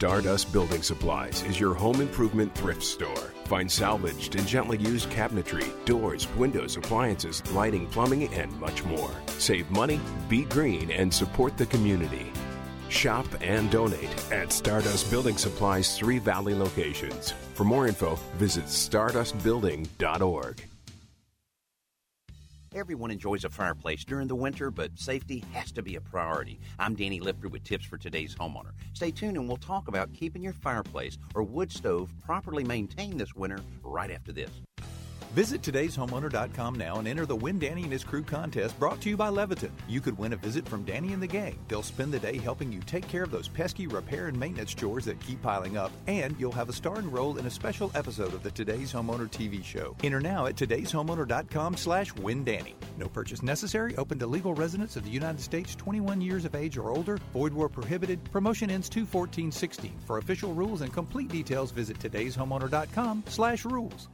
Stardust Building Supplies is your home improvement thrift store. Find salvaged and gently used cabinetry, doors, windows, appliances, lighting, plumbing, and much more. Save money, be green, and support the community. Shop and donate at Stardust Building Supplies' three Valley locations. For more info, visit stardustbuilding.org. Everyone enjoys a fireplace during the winter, but safety has to be a priority. I'm Danny Lipford with tips for today's homeowner. Stay tuned and we'll talk about keeping your fireplace or wood stove properly maintained this winter right after this. Visit today'shomeowner.com now and enter the Win Danny and His Crew contest brought to you by Leviton. You could win a visit from Danny and the gang. They'll spend the day helping you take care of those pesky repair and maintenance chores that keep piling up, and you'll have a starring role in a special episode of the Today's Homeowner TV show. Enter now at today'shomeowner.com slash windanny. No purchase necessary. Open to legal residents of the United States 21 years of age or older. Void where prohibited. Promotion ends 21416. For official rules and complete details, visit today'shomeowner.com slash rules.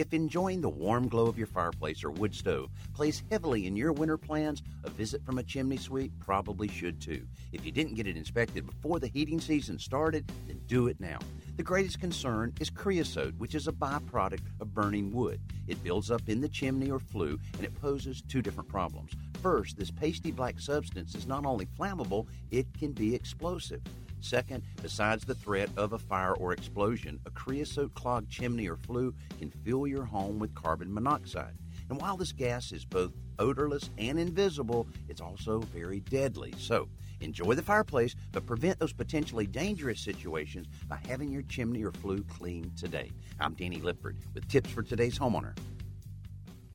If enjoying the warm glow of your fireplace or wood stove plays heavily in your winter plans, a visit from a chimney sweep probably should too. If you didn't get it inspected before the heating season started, then do it now. The greatest concern is creosote, which is a byproduct of burning wood. It builds up in the chimney or flue and it poses two different problems. First, this pasty black substance is not only flammable, it can be explosive. Second, besides the threat of a fire or explosion, a creosote clogged chimney or flue can fill your home with carbon monoxide. And while this gas is both odorless and invisible, it's also very deadly. So, enjoy the fireplace, but prevent those potentially dangerous situations by having your chimney or flue cleaned today. I'm Danny Lipford with tips for today's homeowner.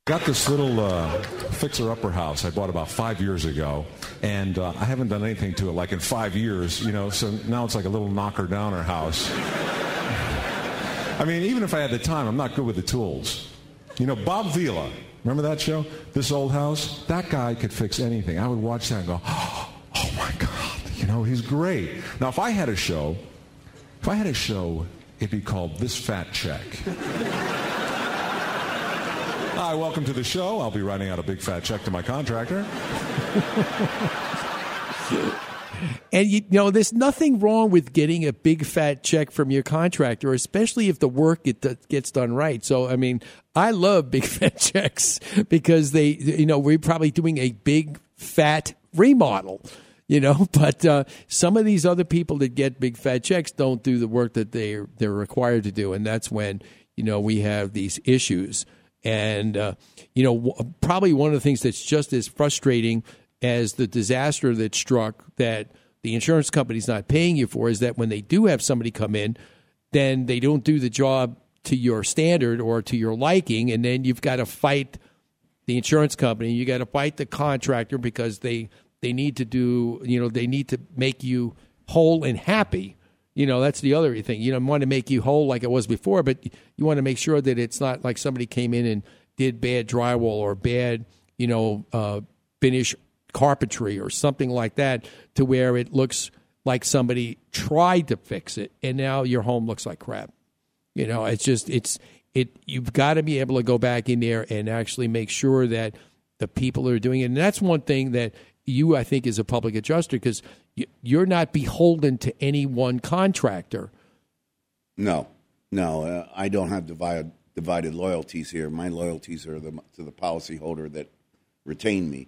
Got this little uh, fixer-upper house I bought about five years ago, and uh, I haven't done anything to it like in five years, you know. So now it's like a little knocker-downer house. I mean, even if I had the time, I'm not good with the tools. You know, Bob Vila, remember that show? This old house. That guy could fix anything. I would watch that and go, "Oh my God!" You know, he's great. Now, if I had a show, if I had a show, it'd be called This Fat Check. Hi, welcome to the show. I'll be writing out a big fat check to my contractor. And you know, there's nothing wrong with getting a big fat check from your contractor, especially if the work get, gets done right. So, I mean, I love big fat checks because they, you know, we're probably doing a big fat remodel, you know. But uh, some of these other people that get big fat checks don't do the work that they they're required to do, and that's when you know we have these issues. And uh, you know, w- probably one of the things that's just as frustrating as the disaster that struck that the insurance company's not paying you for is that when they do have somebody come in, then they don't do the job to your standard or to your liking, and then you've got to fight the insurance company. You got to fight the contractor because they They need to do, you know, they need to make you whole and happy. You know, that's the other thing. You know, want to make you whole like it was before, but you want to make sure that it's not like somebody came in and did bad drywall or bad, you know, uh, finish carpentry or something like that to where it looks like somebody tried to fix it and now your home looks like crap. You know, it's just it's it you've got to be able to go back in there and actually make sure that the people are doing it. And that's one thing that you I think is a public adjuster because you're not beholden to any one contractor. No, no, uh, I don't have divided divided loyalties here. My loyalties are the, to the policyholder that retained me,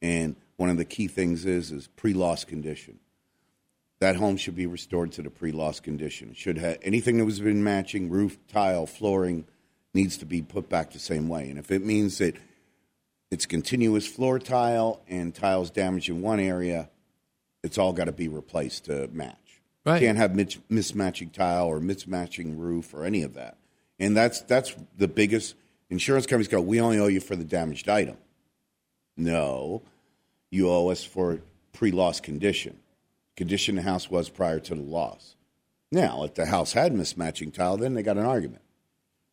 and one of the key things is is pre-loss condition. That home should be restored to the pre-loss condition. It should have anything that was been matching roof, tile, flooring needs to be put back the same way. And if it means that it's continuous floor tile and tiles damaged in one area, it's all got to be replaced to match. Right. Can't have mis- mismatching tile or mismatching roof or any of that. And that's that's the biggest. Insurance companies go, we only owe you for the damaged item. No, you owe us for pre-loss condition. Condition the house was prior to the loss. Now, if the house had mismatching tile, then they got an argument.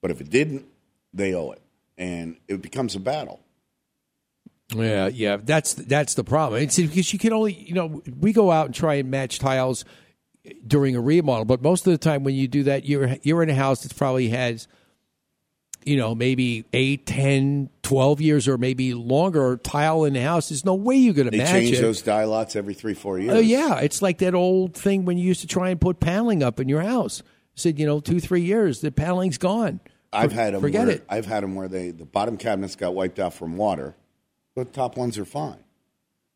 But if it didn't, they owe it, and it becomes a battle. Yeah, yeah, that's that's the problem. It's because you can only, you know, we go out and try and match tiles during a remodel, but most of the time when you do that, you're you're in a house that probably has, you know, maybe 8, 10, 12 years or maybe longer tile in the house. There's no way you're going to match it. They change it. those dye lots every three, four oh, years. Oh yeah, it's like that old thing when you used to try and put paneling up in your house. Said you know two three years the paneling's gone. I've For- had them. Forget where, it. I've had them where they the bottom cabinets got wiped out from water, the top ones are fine.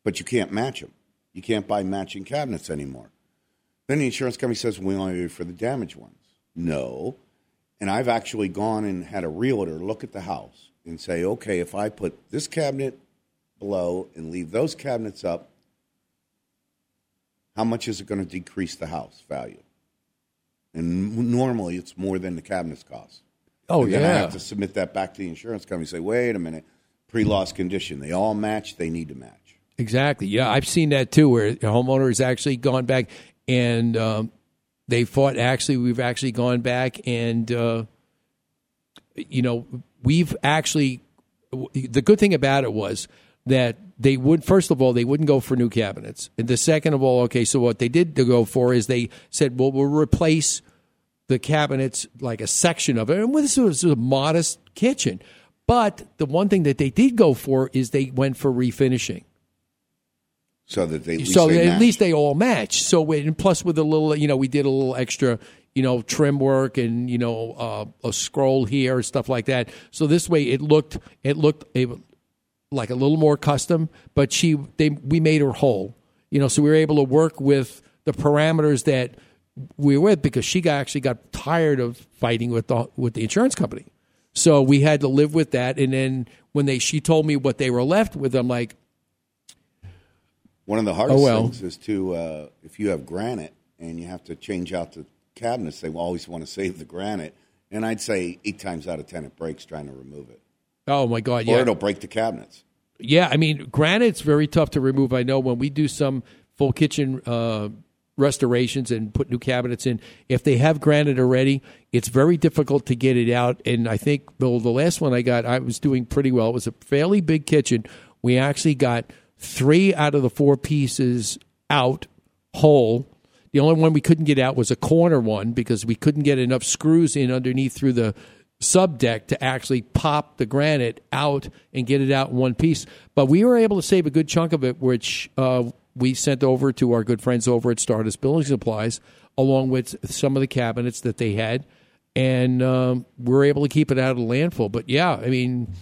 But you can't match them. You can't buy matching cabinets anymore. Then the insurance company says we only you for the damaged ones. No, and I've actually gone and had a realtor look at the house and say, okay, if I put this cabinet below and leave those cabinets up, how much is it going to decrease the house value? And normally it's more than the cabinets cost. Oh, And then I have to submit that back to the insurance company. and Say, wait a minute, pre-loss condition. They all match. They need to match. Exactly. Yeah, I've seen that too, where a homeowner has actually gone back and um, they fought. Actually, we've actually gone back and uh, you know we've actually. The good thing about it was that they would first of all they wouldn't go for new cabinets, and the second of all, okay, so what they did to go for is they said, well, we'll replace the cabinets like a section of it, and this was a modest kitchen. But the one thing that they did go for is they went for refinishing So that they so they at match. least they all match. So and plus with a little, you know, we did a little extra, you know, trim work and you know uh, a scroll here, and stuff like that. So this way it looked it looked a, like a little more custom, but she they we made her whole. You know, so we were able to work with the parameters that we were with because she got, actually got tired of fighting with the with the insurance company. So we had to live with that. And then when they she told me what they were left with, I'm like, One of the hardest Oh, well. things is to uh, if you have granite and you have to change out the cabinets, they always want to save the granite. And I'd say eight times out of ten it breaks trying to remove it, oh my god, or yeah, it'll break the cabinets. Yeah, I mean, granite's very tough to remove. I know when we do some full kitchen uh, restorations and put new cabinets in, if they have granite already, it's very difficult to get it out. And I think the last one I got, I was doing pretty well. It was a fairly big kitchen. We actually got three out of the four pieces out whole. The only one we couldn't get out was a corner one because we couldn't get enough screws in underneath through the sub deck to actually pop the granite out and get it out in one piece. But we were able to save a good chunk of it, which uh, we sent over to our good friends over at Stardust Building Supplies, along with some of the cabinets that they had. And um, we were able to keep it out of the landfill. But yeah, I mean,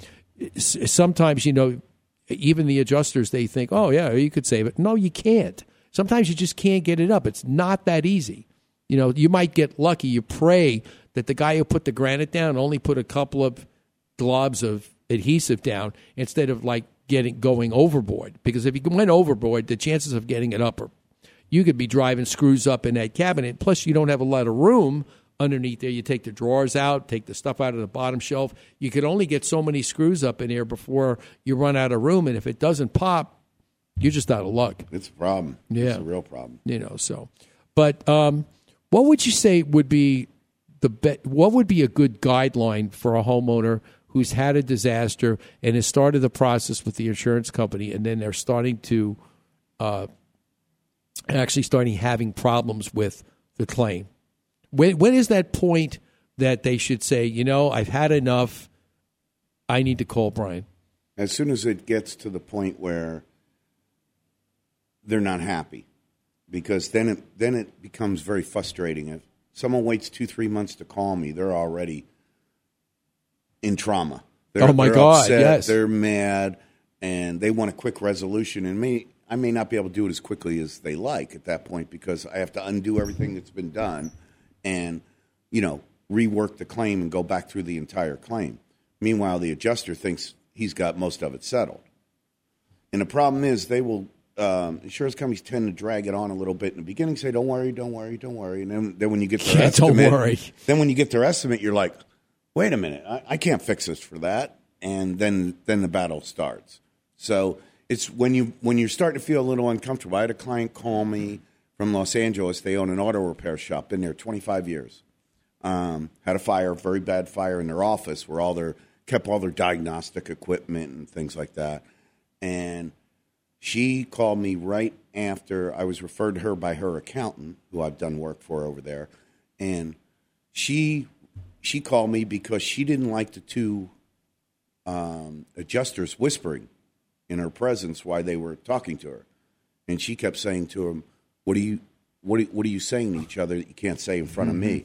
sometimes, you know, even the adjusters, they think, oh, yeah, you could save it. No, you can't. Sometimes you just can't get it up. It's not that easy. You know, you might get lucky. You pray that the guy who put the granite down only put a couple of globs of adhesive down instead of like getting going overboard. Because if you went overboard, the chances of getting it up are you could be driving screws up in that cabinet. Plus, you don't have a lot of room underneath there. You take the drawers out, take the stuff out of the bottom shelf. You could only get so many screws up in there before you run out of room. And if it doesn't pop, you're just out of luck. It's a problem. Yeah, It's a real problem. You know, so. But um, what would you say would be the be- What would be a good guideline for a homeowner who's had a disaster and has started the process with the insurance company, and then they're starting to uh, actually starting having problems with the claim? When when is that point that they should say, you know, I've had enough. I need to call Brian. As soon as it gets to the point where they're not happy, because then it then it becomes very frustrating. If someone waits two three months to call me, they're already in trauma. They're, Oh, my God, upset, yes. they're mad, and they want a quick resolution. And me, I may not be able to do it as quickly as they like at that point because I have to undo everything that's been done, and you know rework the claim and go back through the entire claim. Meanwhile, the adjuster thinks he's got most of it settled. And the problem is, they will um, insurance companies tend to drag it on a little bit in the beginning. Say, "Don't worry, don't worry, don't worry," and then, then when you get their Yeah, don't worry. then when you get their estimate, you're like, "Wait a minute, I, I can't fix this for that," and then then the battle starts. So it's when you when you're starting to feel a little uncomfortable. I had a client call me from Los Angeles. They own an auto repair shop. Been there 25 years. Um, had a fire, very bad fire in their office where all their kept all their diagnostic equipment and things like that. And she called me right after I was referred to her by her accountant, who I've done work for over there, and she she called me because she didn't like the two um, adjusters whispering in her presence while they were talking to her, and she kept saying to him, "What are you?" What are, what are you saying to each other that you can't say in front of me?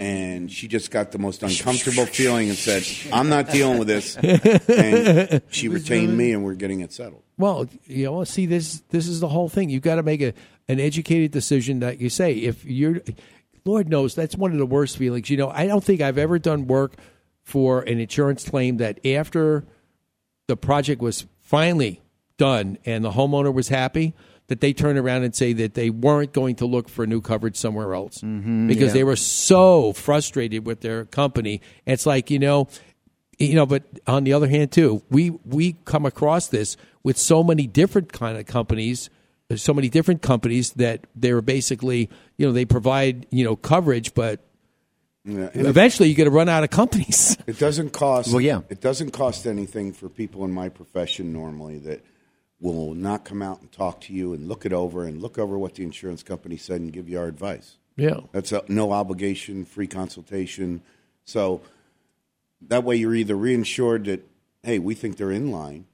And she just got the most uncomfortable feeling and said, I'm not dealing with this. And she retained me, and we're getting it settled. Well, you know, see this this is the whole thing. You've got to make a an educated decision that you say if you're Lord knows that's one of the worst feelings. You know, I don't think I've ever done work for an insurance claim that after the project was finally done and the homeowner was happy that they turn around and say that they weren't going to look for new coverage somewhere else mm-hmm. because yeah. they were so frustrated with their company. It's like, you know, you know, but on the other hand too, we we come across this with so many different kind of companies, there's so many different companies that they're basically, you know, they provide, you know, coverage, but Yeah, and eventually you're going to run out of companies. It doesn't cost. Well, yeah. It doesn't cost anything for people in my profession normally that will not come out and talk to you and look it over and look over what the insurance company said and give you our advice. Yeah. That's a, no obligation, free consultation. So that way you're either reinsured that, hey, we think they're in line,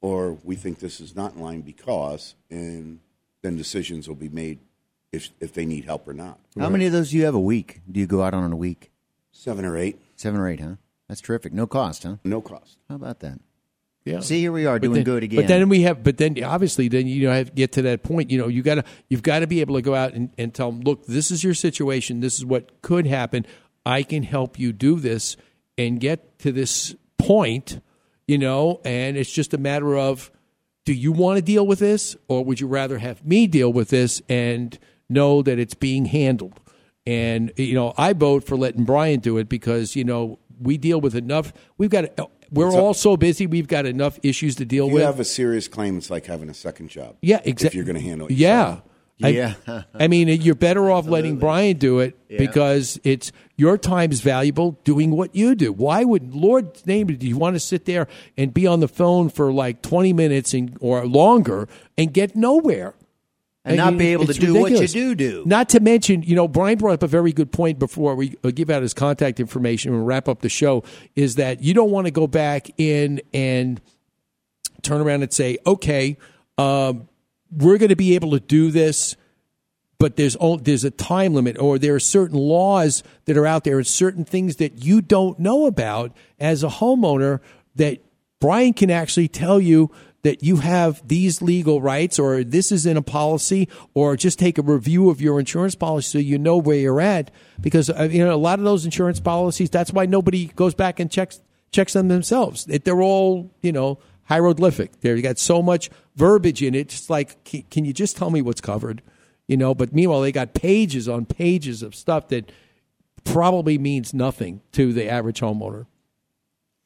or we think this is not in line because, and then decisions will be made if if they need help or not. How many of those do you have a week? Do you go out on in a week? Seven or eight. Seven or eight, huh? That's terrific. No cost, huh? No cost. How about that? Yeah. See, here we are But doing then- good again. But then we have, but then obviously, then you know, have to get to that point. You know, you got to, you've got to be able to go out and, and tell them, look, this is your situation. This is what could happen. I can help you do this and get to this point. You know, and it's just a matter of, do you want to deal with this, or would you rather have me deal with this and know that it's being handled? And you know, I vote for letting Brian do it because you know we deal with enough. We've got we're a- all so busy. We've got enough issues to deal If you with. have a serious claim, it's like having a second job. yeah, If exactly. you're going to handle it. Yeah. yourself. I- Yeah. I, mean, you're better off letting Brian do it Yeah. because it's your time is valuable doing what you do. Why would Lord's name do you want to sit there and be on the phone for like 20 minutes and, or longer and get nowhere? And not be able to do what you do do. Not to mention, you know, Brian brought up a very good point before we uh, give out his contact information and wrap up the show. Is that you don't want to go back in and turn around and say, okay, um, we're going to be able to do this, but there's there's a time limit, or there are certain laws that are out there, and certain things that you don't know about as a homeowner that Brian can actually tell you that you have these legal rights, or this is in a policy, or just take a review of your insurance policy so you know where you're at. Because uh, you know a lot of those insurance policies, that's why nobody goes back and checks checks them themselves. They're all you know hieroglyphic. They got so much verbiage in it. It's like, can, can you just tell me what's covered? You know. But meanwhile, they got pages on pages of stuff that probably means nothing to the average homeowner.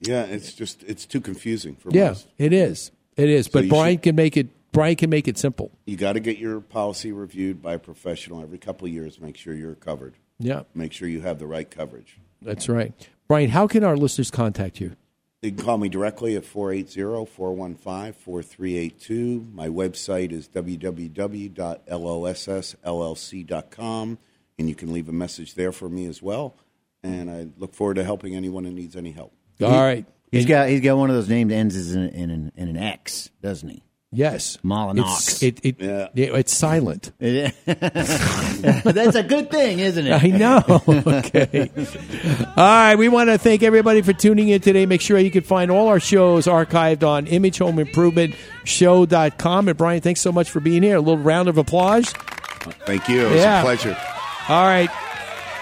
Yeah, it's just it's too confusing for most. Yeah, most. it is. It is. So but you Brian can make it Brian can make it simple. You got to get your policy reviewed by a professional every couple of years. Make sure you're covered. Yeah. Make sure you have the right coverage. That's right. Brian, how can our listeners contact you? You can call me directly at 480 415 4382. My website is www.lossllc.com, and you can leave a message there for me as well. And I look forward to helping anyone who needs any help. All right. He's got he's got one of those named ends in, in, an, in an X, doesn't he? Yes. Molinox. It's, it, it, yeah, it's silent. That's a good thing, isn't it? I know. okay. All right. We want to thank everybody for tuning in today. Make sure you can find all our shows archived on imagehomeimprovementshow.com. And Brian, thanks so much for being here. A little round of applause. Thank you. It was Yeah. a pleasure. All right.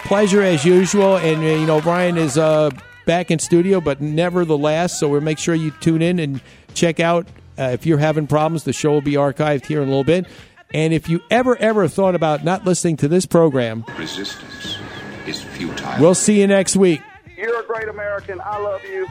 Pleasure as usual. And, uh, you know, Brian is uh, back in studio, but nevertheless. So we'll make sure you tune in and check out. Uh, if you're having problems, the show will be archived here in a little bit. And if you ever, ever thought about not listening to this program, Resistance is futile. we'll see you next week. You're a great American. I love you.